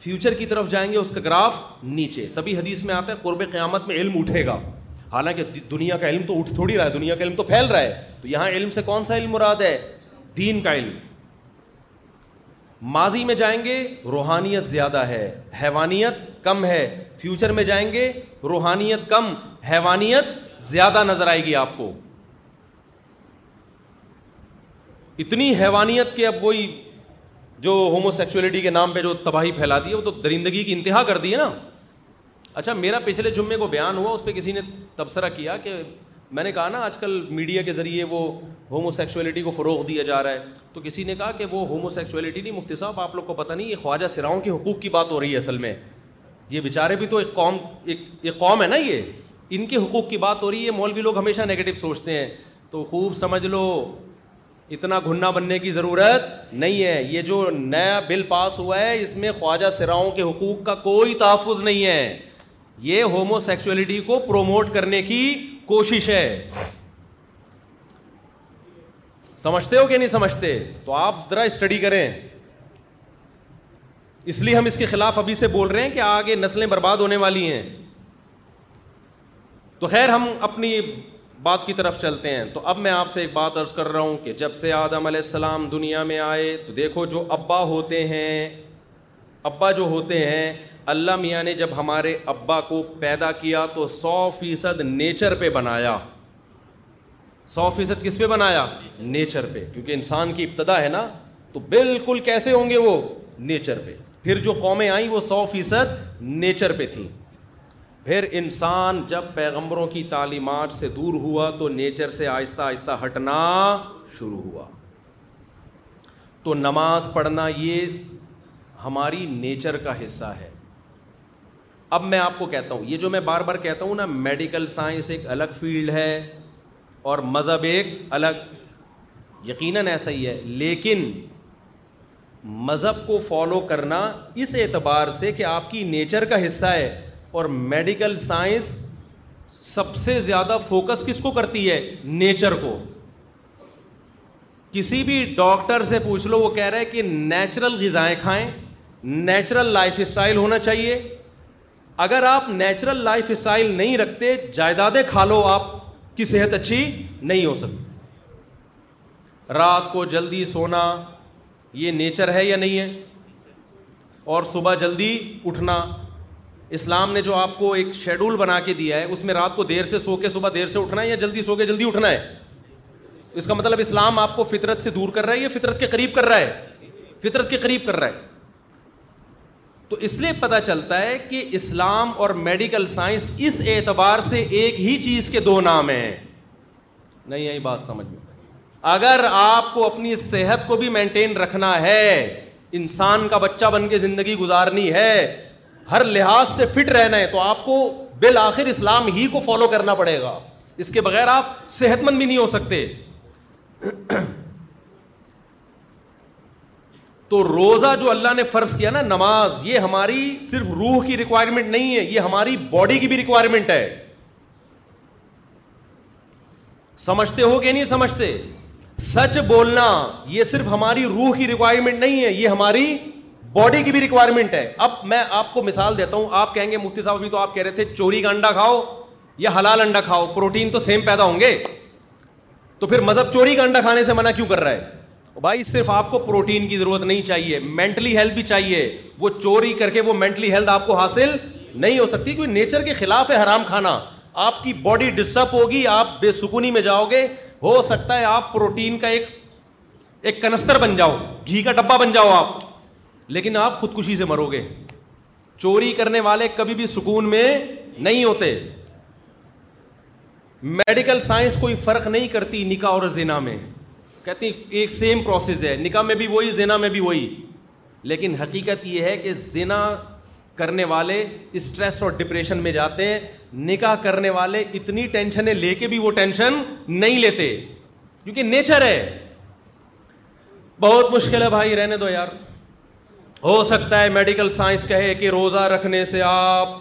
فیوچر کی طرف جائیں گے اس کا گراف نیچے تبھی حدیث میں آتا ہے قرب قیامت میں علم اٹھے گا حالانکہ دنیا کا علم تو اٹھ تھوڑی رہا ہے دنیا کا علم تو پھیل رہا ہے تو یہاں علم سے کون سا علم مراد ہے دین کا علم ماضی میں جائیں گے روحانیت زیادہ ہے حیوانیت کم ہے فیوچر میں جائیں گے روحانیت کم حیوانیت زیادہ نظر آئے گی آپ کو اتنی حیوانیت کہ اب وہی جو ہومو سیکچولیٹی کے نام پہ جو تباہی پھیلاتی ہے وہ تو درندگی کی انتہا کر دی ہے نا اچھا میرا پچھلے جمعے کو بیان ہوا اس پہ کسی نے تبصرہ کیا کہ میں نے کہا نا آج کل میڈیا کے ذریعے وہ ہومو سیکچولیٹی کو فروغ دیا جا رہا ہے تو کسی نے کہا کہ وہ ہومو سیکچولیٹی نہیں مفتی صاحب آپ لوگ کو پتہ نہیں یہ خواجہ سراؤں کے حقوق کی بات ہو رہی ہے اصل میں یہ بیچارے بھی تو ایک قوم ایک ایک قوم ہے نا یہ ان کے حقوق کی بات ہو رہی ہے مولوی لوگ ہمیشہ نگیٹو سوچتے ہیں تو خوب سمجھ لو اتنا گھننا بننے کی ضرورت نہیں ہے یہ جو نیا بل پاس ہوا ہے اس میں خواجہ سراؤں کے حقوق کا کوئی تحفظ نہیں ہے یہ ہومو سیکچولیٹی کو پروموٹ کرنے کی کوشش ہے سمجھتے ہو کہ نہیں سمجھتے تو آپ ذرا اسٹڈی کریں اس لیے ہم اس کے خلاف ابھی سے بول رہے ہیں کہ آگے نسلیں برباد ہونے والی ہیں تو خیر ہم اپنی بات کی طرف چلتے ہیں تو اب میں آپ سے ایک بات عرض کر رہا ہوں کہ جب سے آدم علیہ السلام دنیا میں آئے تو دیکھو جو ابا ہوتے ہیں ابا جو ہوتے ہیں اللہ میاں نے جب ہمارے ابا کو پیدا کیا تو سو فیصد نیچر پہ بنایا سو فیصد کس پہ بنایا نیچر پہ کیونکہ انسان کی ابتدا ہے نا تو بالکل کیسے ہوں گے وہ نیچر پہ پھر جو قومیں آئیں وہ سو فیصد نیچر پہ تھیں پھر انسان جب پیغمبروں کی تعلیمات سے دور ہوا تو نیچر سے آہستہ آہستہ ہٹنا شروع ہوا تو نماز پڑھنا یہ ہماری نیچر کا حصہ ہے اب میں آپ کو کہتا ہوں یہ جو میں بار بار کہتا ہوں نا میڈیکل سائنس ایک الگ فیلڈ ہے اور مذہب ایک الگ یقیناً ایسا ہی ہے لیکن مذہب کو فالو کرنا اس اعتبار سے کہ آپ کی نیچر کا حصہ ہے اور میڈیکل سائنس سب سے زیادہ فوکس کس کو کرتی ہے نیچر کو کسی بھی ڈاکٹر سے پوچھ لو وہ کہہ رہے کہ نیچرل غذائیں کھائیں نیچرل لائف اسٹائل ہونا چاہیے اگر آپ نیچرل لائف اسٹائل نہیں رکھتے جائیدادیں کھا لو آپ کی صحت اچھی نہیں ہو سکتی رات کو جلدی سونا یہ نیچر ہے یا نہیں ہے اور صبح جلدی اٹھنا اسلام نے جو آپ کو ایک شیڈول بنا کے دیا ہے اس میں رات کو دیر سے سو کے صبح دیر سے اٹھنا ہے یا جلدی سو کے جلدی اٹھنا ہے اس کا مطلب اسلام آپ کو فطرت سے دور کر رہا ہے یا فطرت کے قریب کر رہا ہے فطرت کے قریب کر رہا ہے تو اس لیے پتہ چلتا ہے کہ اسلام اور میڈیکل سائنس اس اعتبار سے ایک ہی چیز کے دو نام ہیں نہیں یہی بات سمجھ میں اگر آپ کو اپنی صحت کو بھی مینٹین رکھنا ہے انسان کا بچہ بن کے زندگی گزارنی ہے ہر لحاظ سے فٹ رہنا ہے تو آپ کو بالآخر اسلام ہی کو فالو کرنا پڑے گا اس کے بغیر آپ صحت مند بھی نہیں ہو سکتے تو روزہ جو اللہ نے فرض کیا نا نماز یہ ہماری صرف روح کی ریکوائرمنٹ نہیں ہے یہ ہماری باڈی کی بھی ریکوائرمنٹ ہے سمجھتے ہو کہ نہیں سمجھتے سچ بولنا یہ صرف ہماری روح کی ریکوائرمنٹ نہیں ہے یہ ہماری باڈی کی بھی ریکوائرمنٹ ہے اب میں آپ کو مثال دیتا ہوں آپ کہیں گے مفتی صاحب ابھی تو آپ کہہ رہے تھے چوری کا انڈا کھاؤ یا حلال انڈا کھاؤ پروٹین تو سیم پیدا ہوں گے تو پھر مذہب چوری کا انڈا کھانے سے منع کیوں کر رہا ہے بھائی صرف آپ کو پروٹین کی ضرورت نہیں چاہیے مینٹلی ہیلتھ بھی چاہیے وہ چوری کر کے وہ مینٹلی ہیلتھ آپ کو حاصل نہیں ہو سکتی کیونکہ نیچر کے خلاف ہے حرام کھانا آپ کی باڈی ڈسٹرب ہوگی آپ بے سکونی میں جاؤ گے ہو سکتا ہے آپ پروٹین کا ایک ایک کنستر بن جاؤ گھی کا ڈبہ بن جاؤ آپ لیکن آپ خودکشی سے مرو گے چوری کرنے والے کبھی بھی سکون میں نہیں ہوتے میڈیکل سائنس کوئی فرق نہیں کرتی نکاح اور زینا میں کہتی ایک سیم پروسیس ہے نکاح میں بھی وہی زینا میں بھی وہی لیکن حقیقت یہ ہے کہ زینا کرنے والے اسٹریس اور ڈپریشن میں جاتے ہیں نکاح کرنے والے اتنی ٹینشنیں لے کے بھی وہ ٹینشن نہیں لیتے کیونکہ نیچر ہے بہت مشکل ہے بھائی رہنے دو یار ہو سکتا ہے میڈیکل سائنس کہے کہ روزہ رکھنے سے آپ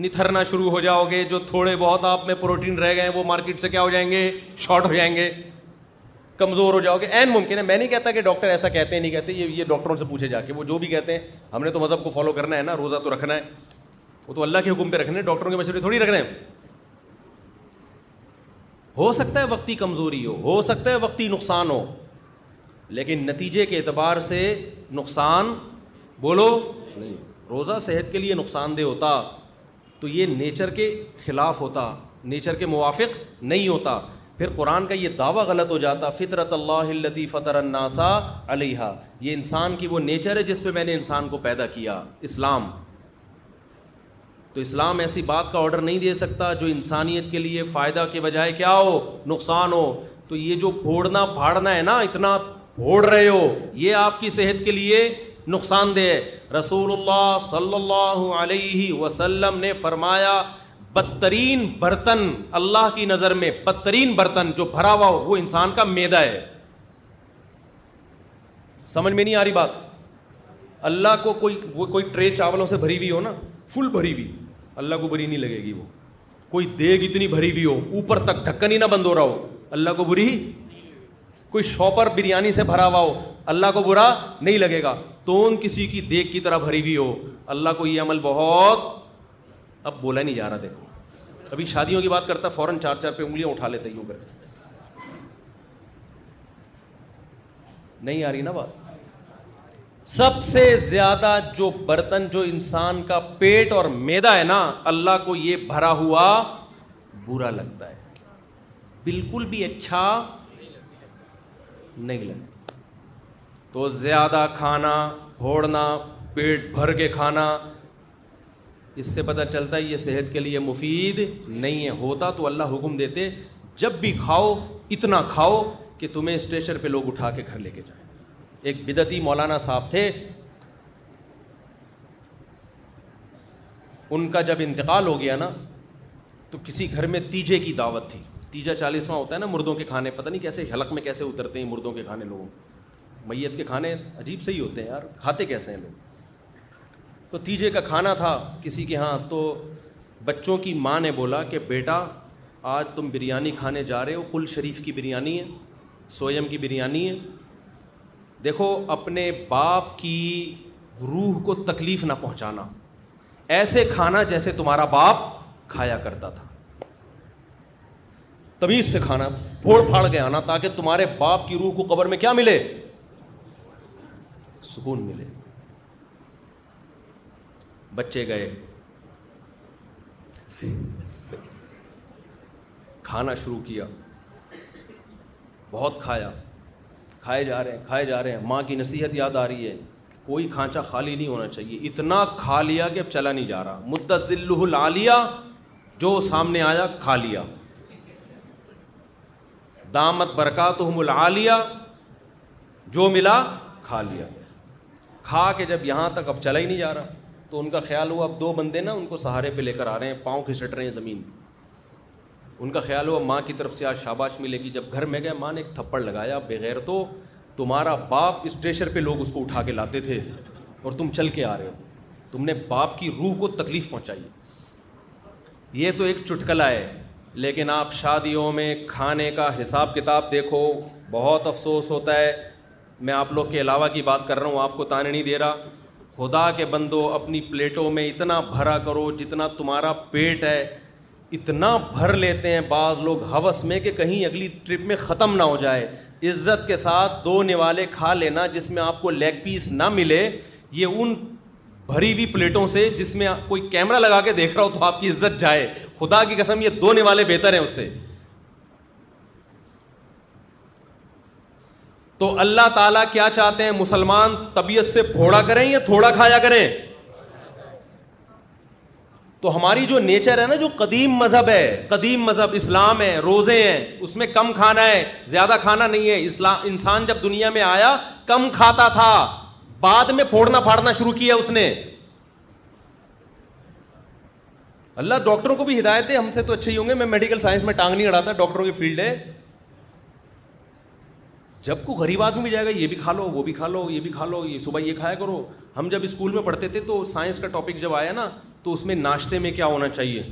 نتھرنا شروع ہو جاؤ گے جو تھوڑے بہت آپ میں پروٹین رہ گئے ہیں وہ مارکیٹ سے کیا ہو جائیں گے شارٹ ہو جائیں گے کمزور ہو جاؤ گے این ممکن ہے میں نہیں کہتا کہ ڈاکٹر ایسا کہتے ہیں نہیں کہتے کہتے یہ یہ ڈاکٹروں سے پوچھے جا کے وہ جو بھی ہیں ہم نے تو مذہب کو فالو کرنا ہے نا روزہ تو رکھنا ہے وہ تو اللہ کے حکم پہ رکھنا ہے ڈاکٹروں کے مشورے تھوڑی ہے ہو سکتا ہے وقتی کمزوری ہو ہو سکتا ہے وقتی نقصان ہو لیکن نتیجے کے اعتبار سے نقصان بولو نہیں روزہ صحت کے لیے نقصان دہ ہوتا تو یہ نیچر کے خلاف ہوتا نیچر کے موافق نہیں ہوتا پھر قرآن کا یہ دعویٰ غلط ہو جاتا فطرت اللہ فطر الناسا یہ انسان کی وہ نیچر ہے جس پہ میں نے انسان کو پیدا کیا اسلام تو اسلام ایسی بات کا آڈر نہیں دے سکتا جو انسانیت کے لیے فائدہ کے بجائے کیا ہو نقصان ہو تو یہ جو پھوڑنا پھاڑنا ہے نا اتنا پھوڑ رہے ہو یہ آپ کی صحت کے لیے نقصان دہ ہے رسول اللہ صلی اللہ علیہ وسلم نے فرمایا بدترین برتن اللہ کی نظر میں بدترین برتن جو بھرا ہوا ہو وہ انسان کا میدا ہے سمجھ میں نہیں آ رہی بات اللہ کو کوئی وہ کوئی ٹرے چاولوں سے بھری ہوئی ہو نا فل بھری ہوئی اللہ کو بری نہیں لگے گی وہ کوئی دیگ اتنی بھری ہوئی ہو اوپر تک ڈھکن ہی نہ بند ہو رہا ہو اللہ کو بری کوئی شاپر بریانی سے بھرا ہوا ہو اللہ کو برا نہیں لگے گا تون کسی کی دیگ کی طرح بھری ہوئی ہو اللہ کو یہ عمل بہت اب بولا نہیں جا رہا دیکھو ابھی شادیوں کی بات کرتا فوراً چار چار پہ انگلیاں اٹھا لیتا نہیں آ رہی نا بات سب سے زیادہ جو برتن جو انسان کا پیٹ اور میدا ہے نا اللہ کو یہ بھرا ہوا برا لگتا ہے بالکل بھی اچھا نہیں لگتا تو زیادہ کھانا پھوڑنا پیٹ بھر کے کھانا اس سے پتہ چلتا ہے یہ صحت کے لیے مفید نہیں ہے ہوتا تو اللہ حکم دیتے جب بھی کھاؤ اتنا کھاؤ کہ تمہیں اسٹریچر پہ لوگ اٹھا کے گھر لے کے جائیں ایک بدتی مولانا صاحب تھے ان کا جب انتقال ہو گیا نا تو کسی گھر میں تیجے کی دعوت تھی تیجا چالیسواں ہوتا ہے نا مردوں کے کھانے پتہ نہیں کیسے حلق میں کیسے اترتے ہیں مردوں کے کھانے لوگوں میت کے کھانے عجیب سے ہی ہوتے ہیں یار کھاتے کیسے ہیں لوگ تو تیجے کا کھانا تھا کسی کے ہاں تو بچوں کی ماں نے بولا کہ بیٹا آج تم بریانی کھانے جا رہے ہو کل شریف کی بریانی ہے سویم کی بریانی ہے دیکھو اپنے باپ کی روح کو تکلیف نہ پہنچانا ایسے کھانا جیسے تمہارا باپ کھایا کرتا تھا تمیز سے کھانا پھوڑ پھاڑ کے آنا تاکہ تمہارے باپ کی روح کو قبر میں کیا ملے سکون ملے بچے گئے کھانا شروع کیا بہت کھایا کھائے جا رہے ہیں کھائے جا رہے ہیں ماں کی نصیحت یاد آ رہی ہے کوئی کھانچہ خالی نہیں ہونا چاہیے اتنا کھا لیا کہ اب چلا نہیں جا رہا متصل العالیہ جو سامنے آیا کھا لیا دامت برکا تو ہم جو ملا کھا لیا کھا کے جب یہاں تک اب چلا ہی نہیں جا رہا تو ان کا خیال ہوا اب دو بندے نا ان کو سہارے پہ لے کر آ رہے ہیں پاؤں کھسٹ رہے ہیں زمین ان کا خیال ہوا ماں کی طرف سے آج شاباش ملے گی جب گھر میں گئے ماں نے ایک تھپڑ لگایا بغیر تو تمہارا باپ اس پہ لوگ اس کو اٹھا کے لاتے تھے اور تم چل کے آ رہے ہو تم نے باپ کی روح کو تکلیف پہنچائی یہ تو ایک چٹکلا ہے لیکن آپ شادیوں میں کھانے کا حساب کتاب دیکھو بہت افسوس ہوتا ہے میں آپ لوگ کے علاوہ کی بات کر رہا ہوں آپ کو تانے نہیں دے رہا خدا کے بندو اپنی پلیٹوں میں اتنا بھرا کرو جتنا تمہارا پیٹ ہے اتنا بھر لیتے ہیں بعض لوگ حوث میں کہ کہیں اگلی ٹرپ میں ختم نہ ہو جائے عزت کے ساتھ دو نوالے کھا لینا جس میں آپ کو لیگ پیس نہ ملے یہ ان بھری ہوئی پلیٹوں سے جس میں کوئی کیمرہ لگا کے دیکھ رہا ہو تو آپ کی عزت جائے خدا کی قسم یہ دو نوالے بہتر ہیں اس سے تو اللہ تعالیٰ کیا چاہتے ہیں مسلمان طبیعت سے پھوڑا کریں یا تھوڑا کھایا کریں تو ہماری جو نیچر ہے نا جو قدیم مذہب ہے قدیم مذہب اسلام ہے روزے ہیں اس میں کم کھانا ہے زیادہ کھانا نہیں ہے اسلام انسان جب دنیا میں آیا کم کھاتا تھا بعد میں پھوڑنا پھاڑنا شروع کیا اس نے اللہ ڈاکٹروں کو بھی ہدایت دے ہم سے تو اچھے ہی ہوں گے میں میڈیکل سائنس میں ٹانگ نہیں اڑاتا ڈاکٹروں کی فیلڈ ہے جب کو غریب آدمی بھی جائے گا یہ بھی کھا لو وہ بھی کھا لو یہ بھی کھا لو یہ صبح یہ کھایا کرو ہم جب اسکول میں پڑھتے تھے تو سائنس کا ٹاپک جب آیا نا تو اس میں ناشتے میں کیا ہونا چاہیے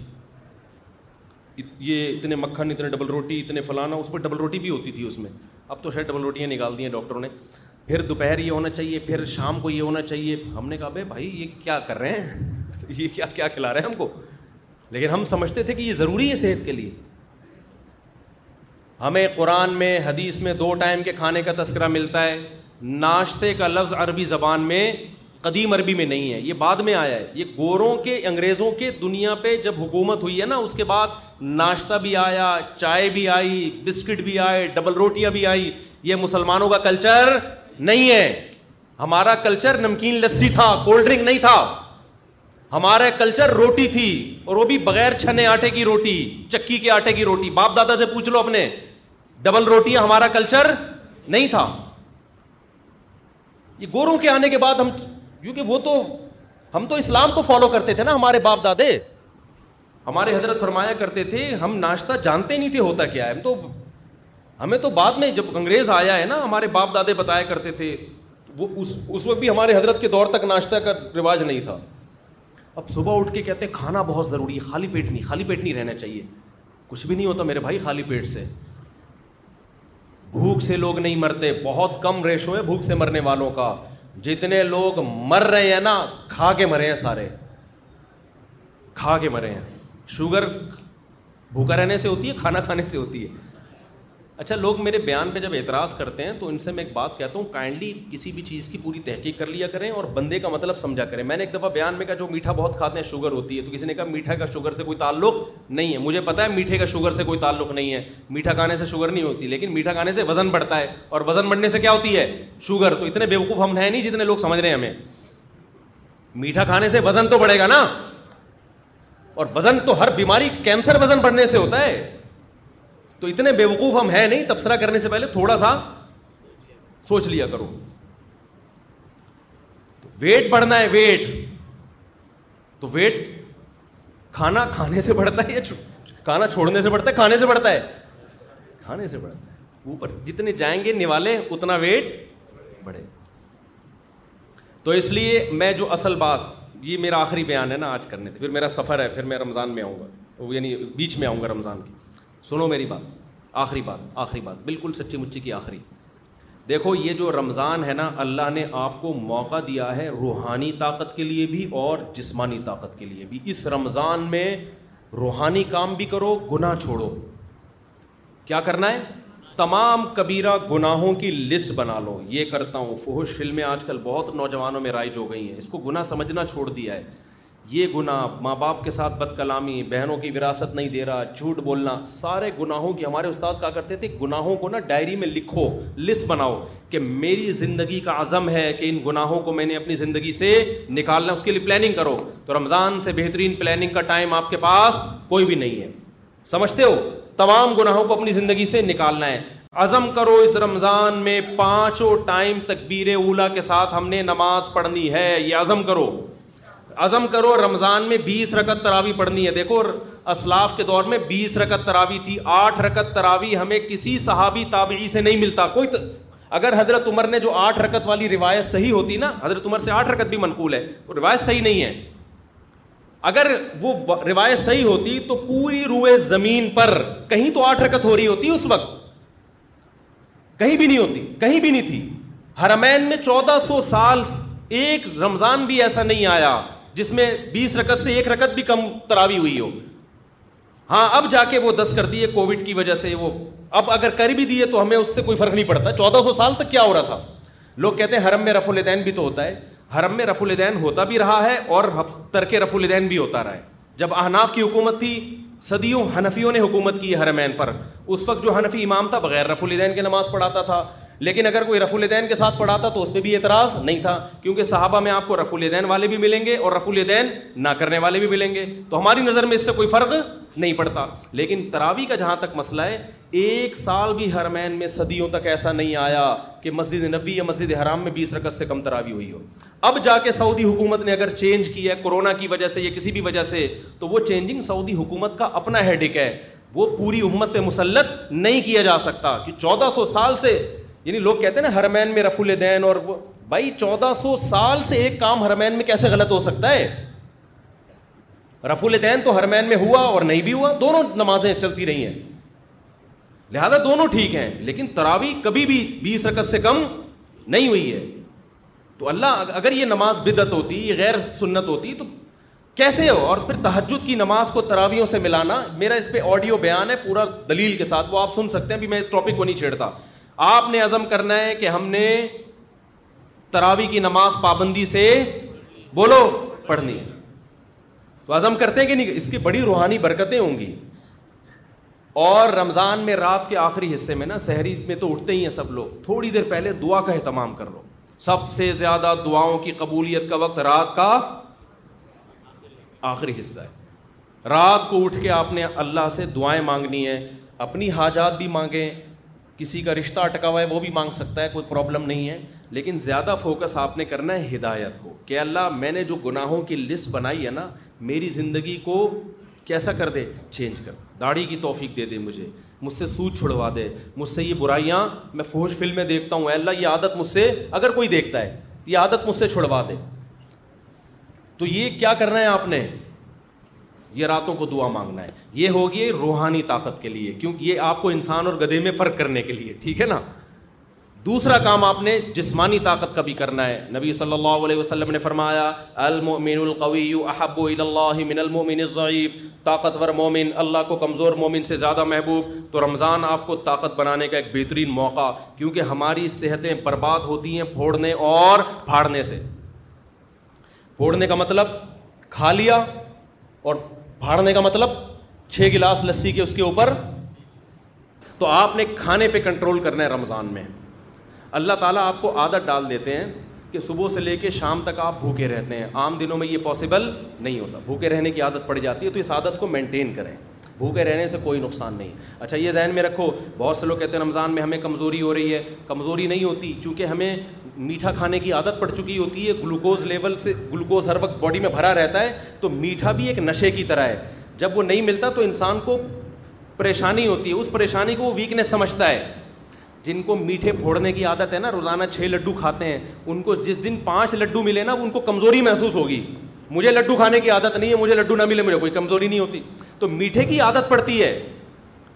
یہ اتنے مکھن اتنے ڈبل روٹی اتنے فلانا اس پہ ڈبل روٹی بھی ہوتی تھی اس میں اب تو شاید ڈبل روٹیاں نکال دی ہیں ڈاکٹروں نے پھر دوپہر یہ ہونا چاہیے پھر شام کو یہ ہونا چاہیے ہم نے کہا بھائی بھائی یہ کیا کر رہے ہیں یہ کیا کیا کھلا رہے ہیں ہم کو لیکن ہم سمجھتے تھے کہ یہ ضروری ہے صحت کے لیے ہمیں قرآن میں حدیث میں دو ٹائم کے کھانے کا تذکرہ ملتا ہے ناشتے کا لفظ عربی زبان میں قدیم عربی میں نہیں ہے یہ بعد میں آیا ہے یہ گوروں کے انگریزوں کے دنیا پہ جب حکومت ہوئی ہے نا اس کے بعد ناشتہ بھی آیا چائے بھی آئی بسکٹ بھی آئے ڈبل روٹیاں بھی آئی یہ مسلمانوں کا کلچر نہیں ہے ہمارا کلچر نمکین لسی تھا کولڈ ڈرنک نہیں تھا ہمارا کلچر روٹی تھی اور وہ بھی بغیر چھنے آٹے کی روٹی چکی کے آٹے کی روٹی باپ دادا سے پوچھ لو اپنے ڈبل روٹی ہمارا کلچر نہیں تھا یہ گوروں کے آنے کے بعد ہم کیونکہ وہ تو ہم تو اسلام کو فالو کرتے تھے نا ہمارے باپ دادے ہمارے حضرت فرمایا کرتے تھے ہم ناشتہ جانتے نہیں تھے ہوتا کیا ہے ہم تو ہمیں تو بعد میں جب انگریز آیا ہے نا ہمارے باپ دادے بتایا کرتے تھے وہ اس اس وقت بھی ہمارے حضرت کے دور تک ناشتہ کا رواج نہیں تھا اب صبح اٹھ کے کہتے ہیں کھانا بہت ضروری ہے خالی پیٹ نہیں خالی پیٹ نہیں رہنا چاہیے کچھ بھی نہیں ہوتا میرے بھائی خالی پیٹ سے بھوک سے لوگ نہیں مرتے بہت کم ریشو ہے بھوک سے مرنے والوں کا جتنے لوگ مر رہے ہیں نا کھا کے مرے ہیں سارے کھا کے مرے ہیں شوگر بھوکا رہنے سے ہوتی ہے کھانا کھانے سے ہوتی ہے اچھا لوگ میرے بیان پہ جب اعتراض کرتے ہیں تو ان سے میں ایک بات کہتا ہوں کائنڈلی کسی بھی چیز کی پوری تحقیق کر لیا کریں اور بندے کا مطلب سمجھا کریں میں نے ایک دفعہ بیان میں کہا جو میٹھا بہت کھاتے ہیں شوگر ہوتی ہے تو کسی نے کہا میٹھا کا شوگر سے کوئی تعلق نہیں ہے مجھے پتا ہے میٹھے کا شوگر سے کوئی تعلق نہیں ہے میٹھا کھانے سے شوگر نہیں ہوتی لیکن میٹھا کھانے سے وزن بڑھتا ہے اور وزن بڑھنے سے کیا ہوتی ہے شوگر تو اتنے بیوقوف ہم ہیں نہیں جتنے لوگ سمجھ رہے ہیں ہمیں میٹھا کھانے سے وزن تو بڑھے گا نا اور وزن تو ہر بیماری کینسر وزن بڑھنے سے ہوتا ہے تو اتنے بیوقوف ہم ہیں نہیں تبصرہ کرنے سے پہلے تھوڑا سا سوچ لیا کرو ویٹ بڑھنا ہے ویٹ تو ویٹ کھانا کھانے سے بڑھتا ہے یا کھانا چھوڑنے سے بڑھتا ہے کھانے سے بڑھتا ہے کھانے سے بڑھتا ہے اوپر جتنے جائیں گے نوالے اتنا ویٹ بڑھے تو اس لیے میں جو اصل بات یہ میرا آخری بیان ہے نا آج کرنے تھے پھر میرا سفر ہے پھر میں رمضان میں آؤں گا یعنی بیچ میں آؤں گا رمضان کی سنو میری بات آخری بات آخری بات بالکل سچی مچی کی آخری دیکھو یہ جو رمضان ہے نا اللہ نے آپ کو موقع دیا ہے روحانی طاقت کے لیے بھی اور جسمانی طاقت کے لیے بھی اس رمضان میں روحانی کام بھی کرو گناہ چھوڑو کیا کرنا ہے تمام کبیرہ گناہوں کی لسٹ بنا لو یہ کرتا ہوں فہوش فلمیں آج کل بہت نوجوانوں میں رائج ہو گئی ہیں اس کو گناہ سمجھنا چھوڑ دیا ہے یہ گناہ ماں باپ کے ساتھ بد کلامی بہنوں کی وراثت نہیں دے رہا جھوٹ بولنا سارے گناہوں کی ہمارے استاذ کہا کرتے تھے گناہوں کو نا ڈائری میں لکھو لسٹ بناؤ کہ میری زندگی کا عزم ہے کہ ان گناہوں کو میں نے اپنی زندگی سے نکالنا اس کے لیے پلاننگ کرو تو رمضان سے بہترین پلاننگ کا ٹائم آپ کے پاس کوئی بھی نہیں ہے سمجھتے ہو تمام گناہوں کو اپنی زندگی سے نکالنا ہے عزم کرو اس رمضان میں پانچوں ٹائم تکبیر اولا کے ساتھ ہم نے نماز پڑھنی ہے یہ عزم کرو عزم کرو رمضان میں بیس رکت تراوی پڑھنی ہے دیکھو اسلاف کے دور میں بیس رکت تراوی تھی آٹھ رکت تراوی ہمیں کسی صحابی تابعی سے نہیں ملتا کوئی ت... اگر حضرت عمر نے جو آٹھ رکت والی روایت صحیح ہوتی نا حضرت عمر سے آٹھ رکت بھی منقول ہے وہ روایت صحیح نہیں ہے اگر وہ روایت صحیح ہوتی تو پوری روئے زمین پر کہیں تو آٹھ رکت ہو رہی ہوتی اس وقت کہیں بھی نہیں ہوتی کہیں بھی نہیں تھی ہرمین میں چودہ سو سال ایک رمضان بھی ایسا نہیں آیا جس میں بیس رکت سے ایک رکت بھی کم تراوی ہوئی ہو ہاں اب جا کے وہ دس کر دیے کووڈ کی وجہ سے وہ اب اگر کر بھی دیے تو ہمیں اس سے کوئی فرق نہیں پڑتا چودہ سو سال تک کیا ہو رہا تھا لوگ کہتے ہیں حرم میں رف الدین بھی تو ہوتا ہے حرم میں رف الدین ہوتا بھی رہا ہے اور ترک رف الدین بھی ہوتا رہا ہے جب اہناف کی حکومت تھی صدیوں حنفیوں نے حکومت کی حرمین پر اس وقت جو حنفی امام تھا بغیر رف الدین کے نماز پڑھاتا تھا لیکن اگر کوئی رف الدین کے ساتھ پڑھاتا تو اس پہ بھی اعتراض نہیں تھا کیونکہ صحابہ میں آپ کو رف الدین والے بھی ملیں گے اور رف الدین نہ کرنے والے بھی ملیں گے تو ہماری نظر میں اس سے کوئی فرق نہیں پڑتا لیکن تراوی کا جہاں تک مسئلہ ہے ایک سال بھی ہر مین میں صدیوں تک ایسا نہیں آیا کہ مسجد نبی یا مسجد حرام میں بیس رکت سے کم تراوی ہوئی ہو اب جا کے سعودی حکومت نے اگر چینج کیا ہے کورونا کی وجہ سے یا کسی بھی وجہ سے تو وہ چینجنگ سعودی حکومت کا اپنا ہیڈک ہے وہ پوری امت پہ مسلط نہیں کیا جا سکتا کہ چودہ سو سال سے یعنی لوگ کہتے ہیں نا ہر مین میں رف الدین اور بھائی چودہ سو سال سے ایک کام ہر مین میں کیسے غلط ہو سکتا ہے رف الدین تو ہر مین میں ہوا اور نہیں بھی ہوا دونوں نمازیں چلتی رہی ہیں لہذا دونوں ٹھیک ہیں لیکن تراوی کبھی بھی بیس رقص سے کم نہیں ہوئی ہے تو اللہ اگر یہ نماز بدت ہوتی یہ غیر سنت ہوتی تو کیسے ہو اور پھر تحجد کی نماز کو تراویوں سے ملانا میرا اس پہ آڈیو بیان ہے پورا دلیل کے ساتھ وہ آپ سن سکتے ہیں بھی میں اس ٹاپک کو نہیں چھیڑتا آپ نے عزم کرنا ہے کہ ہم نے تراوی کی نماز پابندی سے بولو پڑھنی ہے تو عزم کرتے ہیں کہ نہیں اس کی بڑی روحانی برکتیں ہوں گی اور رمضان میں رات کے آخری حصے میں نا سحری میں تو اٹھتے ہی ہیں سب لوگ تھوڑی دیر پہلے دعا کا اہتمام کر لو سب سے زیادہ دعاؤں کی قبولیت کا وقت رات کا آخری حصہ ہے رات کو اٹھ کے آپ نے اللہ سے دعائیں مانگنی ہیں اپنی حاجات بھی مانگیں کسی کا رشتہ اٹکا ہوا ہے وہ بھی مانگ سکتا ہے کوئی پرابلم نہیں ہے لیکن زیادہ فوکس آپ نے کرنا ہے ہدایت کو کہ اللہ میں نے جو گناہوں کی لسٹ بنائی ہے نا میری زندگی کو کیسا کر دے چینج کر داڑھی کی توفیق دے دے مجھے مجھ سے سود چھڑوا دے مجھ سے یہ برائیاں میں فوج فلمیں دیکھتا ہوں اے اللہ یہ عادت مجھ سے اگر کوئی دیکھتا ہے یہ عادت مجھ سے چھڑوا دے تو یہ کیا کرنا ہے آپ نے یہ راتوں کو دعا مانگنا ہے یہ ہوگی روحانی طاقت کے لیے کیونکہ یہ آپ کو انسان اور گدھے میں فرق کرنے کے لیے ٹھیک ہے نا دوسرا کام آپ نے جسمانی طاقت کا بھی کرنا ہے نبی صلی اللہ علیہ وسلم نے فرمایا القوی احب من الضعیف طاقتور مومن اللہ کو کمزور مومن سے زیادہ محبوب تو رمضان آپ کو طاقت بنانے کا ایک بہترین موقع کیونکہ ہماری صحتیں برباد ہوتی ہیں پھوڑنے اور پھاڑنے سے پھوڑنے کا مطلب کھا لیا اور پھاڑنے کا مطلب چھ گلاس لسی کے اس کے اوپر تو آپ نے کھانے پہ کنٹرول کرنا ہے رمضان میں اللہ تعالیٰ آپ کو عادت ڈال دیتے ہیں کہ صبح سے لے کے شام تک آپ بھوکے رہتے ہیں عام دنوں میں یہ پاسبل نہیں ہوتا بھوکے رہنے کی عادت پڑ جاتی ہے تو اس عادت کو مینٹین کریں بھوکے رہنے سے کوئی نقصان نہیں اچھا یہ ذہن میں رکھو بہت سے لوگ کہتے ہیں رمضان میں ہمیں کمزوری ہو رہی ہے کمزوری نہیں ہوتی چونکہ ہمیں میٹھا کھانے کی عادت پڑ چکی ہوتی ہے گلوکوز لیول سے گلوکوز ہر وقت باڈی میں بھرا رہتا ہے تو میٹھا بھی ایک نشے کی طرح ہے جب وہ نہیں ملتا تو انسان کو پریشانی ہوتی ہے اس پریشانی کو وہ ویکنیس سمجھتا ہے جن کو میٹھے پھوڑنے کی عادت ہے نا روزانہ چھ لڈو کھاتے ہیں ان کو جس دن پانچ لڈو ملے نا ان کو کمزوری محسوس ہوگی مجھے لڈو کھانے کی عادت نہیں ہے مجھے لڈو نہ ملے مجھے کوئی کمزوری نہیں ہوتی تو میٹھے کی عادت پڑتی ہے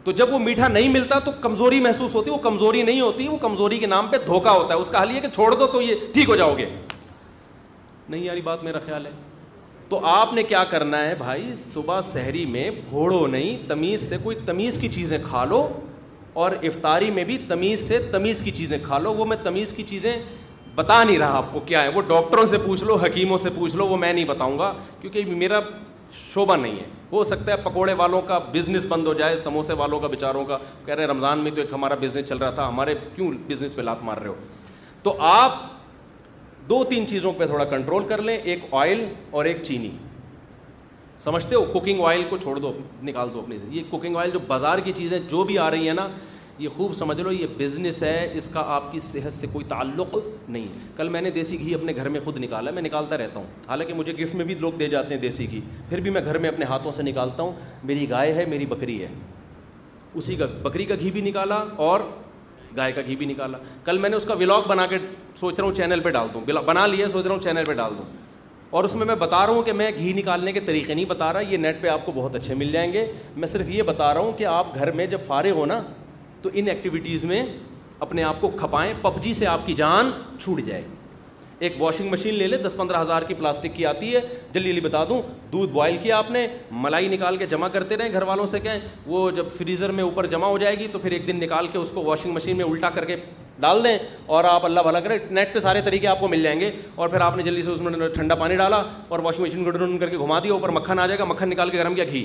تو جب وہ میٹھا نہیں ملتا تو کمزوری محسوس ہوتی ہے وہ کمزوری نہیں ہوتی وہ کمزوری کے نام پہ دھوکہ ہوتا ہے اس کا حل یہ کہ چھوڑ دو تو یہ ٹھیک ہو جاؤ گے نہیں یاری بات میرا خیال ہے تو آپ نے کیا کرنا ہے بھائی صبح سحری میں بھوڑو نہیں تمیز سے کوئی تمیز کی چیزیں کھا لو اور افطاری میں بھی تمیز سے تمیز کی چیزیں کھا لو وہ میں تمیز کی چیزیں بتا نہیں رہا آپ کو کیا ہے وہ ڈاکٹروں سے پوچھ لو حکیموں سے پوچھ لو وہ میں نہیں بتاؤں گا کیونکہ میرا شعبہ نہیں ہے ہو سکتا ہے پکوڑے والوں کا بزنس بند ہو جائے سموسے والوں کا بیچاروں کا کہہ رہے ہیں رمضان میں تو ایک ہمارا بزنس چل رہا تھا ہمارے کیوں بزنس پہ لات مار رہے ہو تو آپ دو تین چیزوں پہ تھوڑا کنٹرول کر لیں ایک آئل اور ایک چینی سمجھتے ہو کوکنگ آئل کو چھوڑ دو نکال دو اپنی سے یہ کوکنگ آئل جو بازار کی چیزیں جو بھی آ رہی ہیں نا یہ خوب سمجھ لو یہ بزنس ہے اس کا آپ کی صحت سے کوئی تعلق نہیں کل میں نے دیسی گھی اپنے گھر میں خود نکالا میں نکالتا رہتا ہوں حالانکہ مجھے گفٹ میں بھی لوگ دے جاتے ہیں دیسی گھی پھر بھی میں گھر میں اپنے ہاتھوں سے نکالتا ہوں میری گائے ہے میری بکری ہے اسی کا بکری کا گھی بھی نکالا اور گائے کا گھی بھی نکالا کل میں نے اس کا ولاگ بنا کے سوچ رہا ہوں چینل پہ ڈال دوں بنا لیا سوچ رہا ہوں چینل پہ ڈال دوں اور اس میں میں بتا رہا ہوں کہ میں گھی نکالنے کے طریقے نہیں بتا رہا یہ نیٹ پہ آپ کو بہت اچھے مل جائیں گے میں صرف یہ بتا رہا ہوں کہ آپ گھر میں جب فارغ ہو نا تو ان ایکٹیویٹیز میں اپنے آپ کو کھپائیں پب جی سے آپ کی جان چھوٹ جائے گی ایک واشنگ مشین لے لیں دس پندرہ ہزار کی پلاسٹک کی آتی ہے جلدی جلدی بتا دوں دودھ بوائل کیا آپ نے ملائی نکال کے جمع کرتے رہیں گھر والوں سے کہیں وہ جب فریزر میں اوپر جمع ہو جائے گی تو پھر ایک دن نکال کے اس کو واشنگ مشین میں الٹا کر کے ڈال دیں اور آپ اللہ بھلا کریں نیٹ پہ سارے طریقے آپ کو مل جائیں گے اور پھر آپ نے جلدی سے اس میں ٹھنڈا پانی ڈالا اور واشنگ مشین کو ڈرون کر کے گھما دیا اوپر مکھن آ جائے گا مکھن نکال کے گرم کیا گھی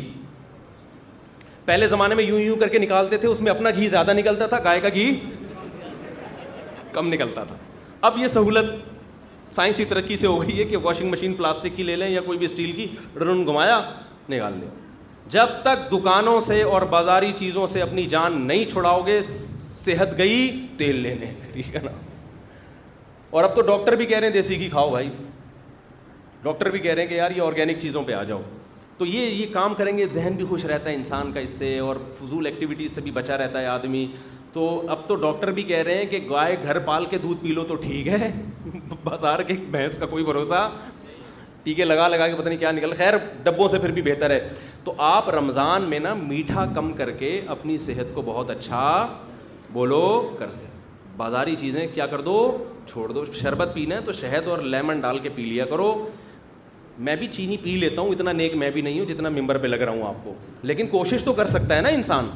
پہلے زمانے میں یوں یوں کر کے نکالتے تھے اس میں اپنا گھی زیادہ نکلتا تھا گائے کا گھی کم نکلتا تھا اب یہ سہولت سائنسی ترقی سے ہو گئی ہے کہ واشنگ مشین پلاسٹک کی لے لیں یا کوئی بھی اسٹیل کی ڈرون گھمایا نکال لیں جب تک دکانوں سے اور بازاری چیزوں سے اپنی جان نہیں چھڑاؤ گے صحت گئی تیل لینے ٹھیک ہے نا اور اب تو ڈاکٹر بھی کہہ رہے ہیں دیسی گھی کھاؤ بھائی ڈاکٹر بھی کہہ رہے ہیں کہ یار یہ آرگینک چیزوں پہ آ جاؤ تو یہ یہ کام کریں گے ذہن بھی خوش رہتا ہے انسان کا اس سے اور فضول ایکٹیویٹیز سے بھی بچا رہتا ہے آدمی تو اب تو ڈاکٹر بھی کہہ رہے ہیں کہ گائے گھر پال کے دودھ پی لو تو ٹھیک ہے بازار کے بھینس کا کوئی بھروسہ ٹیکے لگا لگا کے پتہ نہیں کیا نکل خیر ڈبوں سے پھر بھی بہتر ہے تو آپ رمضان میں نا میٹھا کم کر کے اپنی صحت کو بہت اچھا بولو کر بازاری چیزیں کیا کر دو چھوڑ دو شربت پینا ہے تو شہد اور لیمن ڈال کے پی لیا کرو میں بھی چینی پی لیتا ہوں اتنا نیک میں بھی نہیں ہوں جتنا ممبر پہ لگ رہا ہوں آپ کو لیکن کوشش تو کر سکتا ہے نا انسان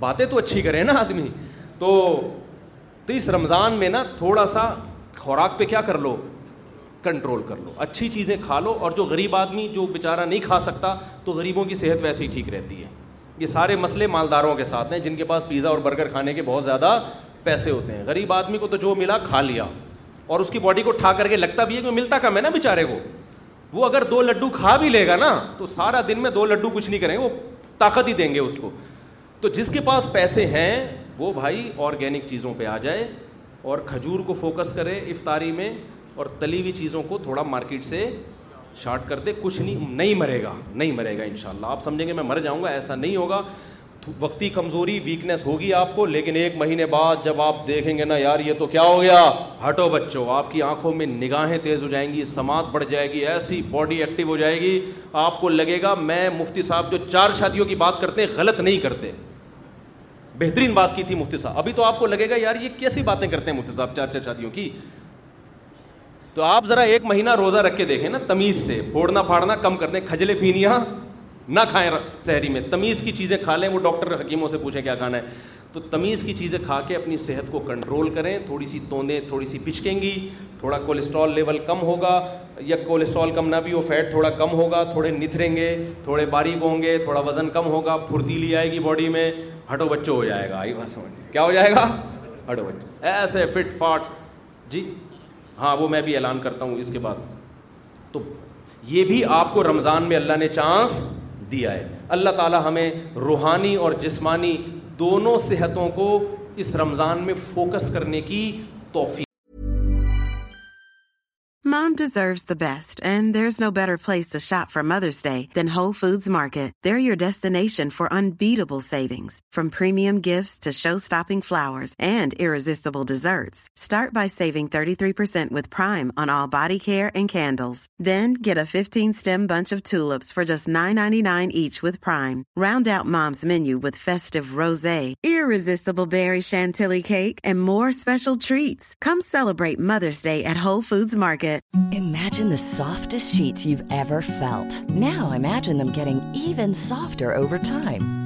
باتیں تو اچھی کرے نا آدمی تو تو اس رمضان میں نا تھوڑا سا خوراک پہ کیا کر لو کنٹرول کر لو اچھی چیزیں کھا لو اور جو غریب آدمی جو بیچارہ نہیں کھا سکتا تو غریبوں کی صحت ویسے ہی ٹھیک رہتی ہے یہ سارے مسئلے مالداروں کے ساتھ ہیں جن کے پاس پیزا اور برگر کھانے کے بہت زیادہ پیسے ہوتے ہیں غریب آدمی کو تو جو ملا کھا لیا اور اس کی باڈی کو ٹھا کر کے لگتا بھی ہے کہ ملتا کم ہے نا بیچارے کو وہ اگر دو لڈو کھا بھی لے گا نا تو سارا دن میں دو لڈو کچھ نہیں کریں گے وہ طاقت ہی دیں گے اس کو تو جس کے پاس پیسے ہیں وہ بھائی آرگینک چیزوں پہ آ جائے اور کھجور کو فوکس کرے افطاری میں اور تلی ہوئی چیزوں کو تھوڑا مارکیٹ سے شارٹ کر دے کچھ نہیں مرے گا نہیں مرے گا ان شاء اللہ آپ سمجھیں گے میں مر جاؤں گا ایسا نہیں ہوگا وقتی کمزوری ویکنیس ہوگی آپ کو لیکن ایک مہینے بعد جب آپ دیکھیں گے نا یار یہ تو کیا ہو گیا ہٹو بچوں آپ کی آنکھوں میں نگاہیں تیز ہو جائیں گی سماعت بڑھ جائے گی ایسی باڈی ایکٹیو ہو جائے گی آپ کو لگے گا میں مفتی صاحب جو چار شادیوں کی بات کرتے ہیں غلط نہیں کرتے بہترین بات کی تھی مفتی صاحب ابھی تو آپ کو لگے گا یار یہ کیسی باتیں کرتے ہیں مفتی صاحب چار چار شادیوں کی تو آپ ذرا ایک مہینہ روزہ رکھ کے دیکھیں نا تمیز سے پھوڑنا پھاڑنا کم کرنے کھجلے پینیاں نہ کھائیں سحری میں تمیز کی چیزیں کھا لیں وہ ڈاکٹر حکیموں سے پوچھیں کیا کھانا ہے تو تمیز کی چیزیں کھا کے اپنی صحت کو کنٹرول کریں تھوڑی سی توندیں تھوڑی سی پچکیں گی تھوڑا کولیسٹرول لیول کم ہوگا یا کولیسٹرول کم نہ بھی ہو فیٹ تھوڑا کم ہوگا تھوڑے نتھریں گے تھوڑے باریک ہوں گے تھوڑا وزن کم ہوگا پھرتیلی آئے گی باڈی میں ہٹو بچوں ہو جائے گا آئی بس کیا ہو جائے گا ہٹو بچو ایسے فٹ فاٹ جی ہاں وہ میں بھی اعلان کرتا ہوں اس کے بعد تو یہ بھی آپ کو رمضان میں اللہ نے چانس دیا ہے اللہ تعالیٰ ہمیں روحانی اور جسمانی دونوں صحتوں کو اس رمضان میں فوکس کرنے کی توفیق mom deserves the best and there is no better place to shop for mothers day than how market there your destination for unbeatable savings from stunning flowers and delectable desserts with prime on or candles then tulips for just nine each prime round moms menu cake and more marshal treats come celebrate mothers day at how market Imagine the softest sheets you've ever felt. Now imagine them getting even softer over time.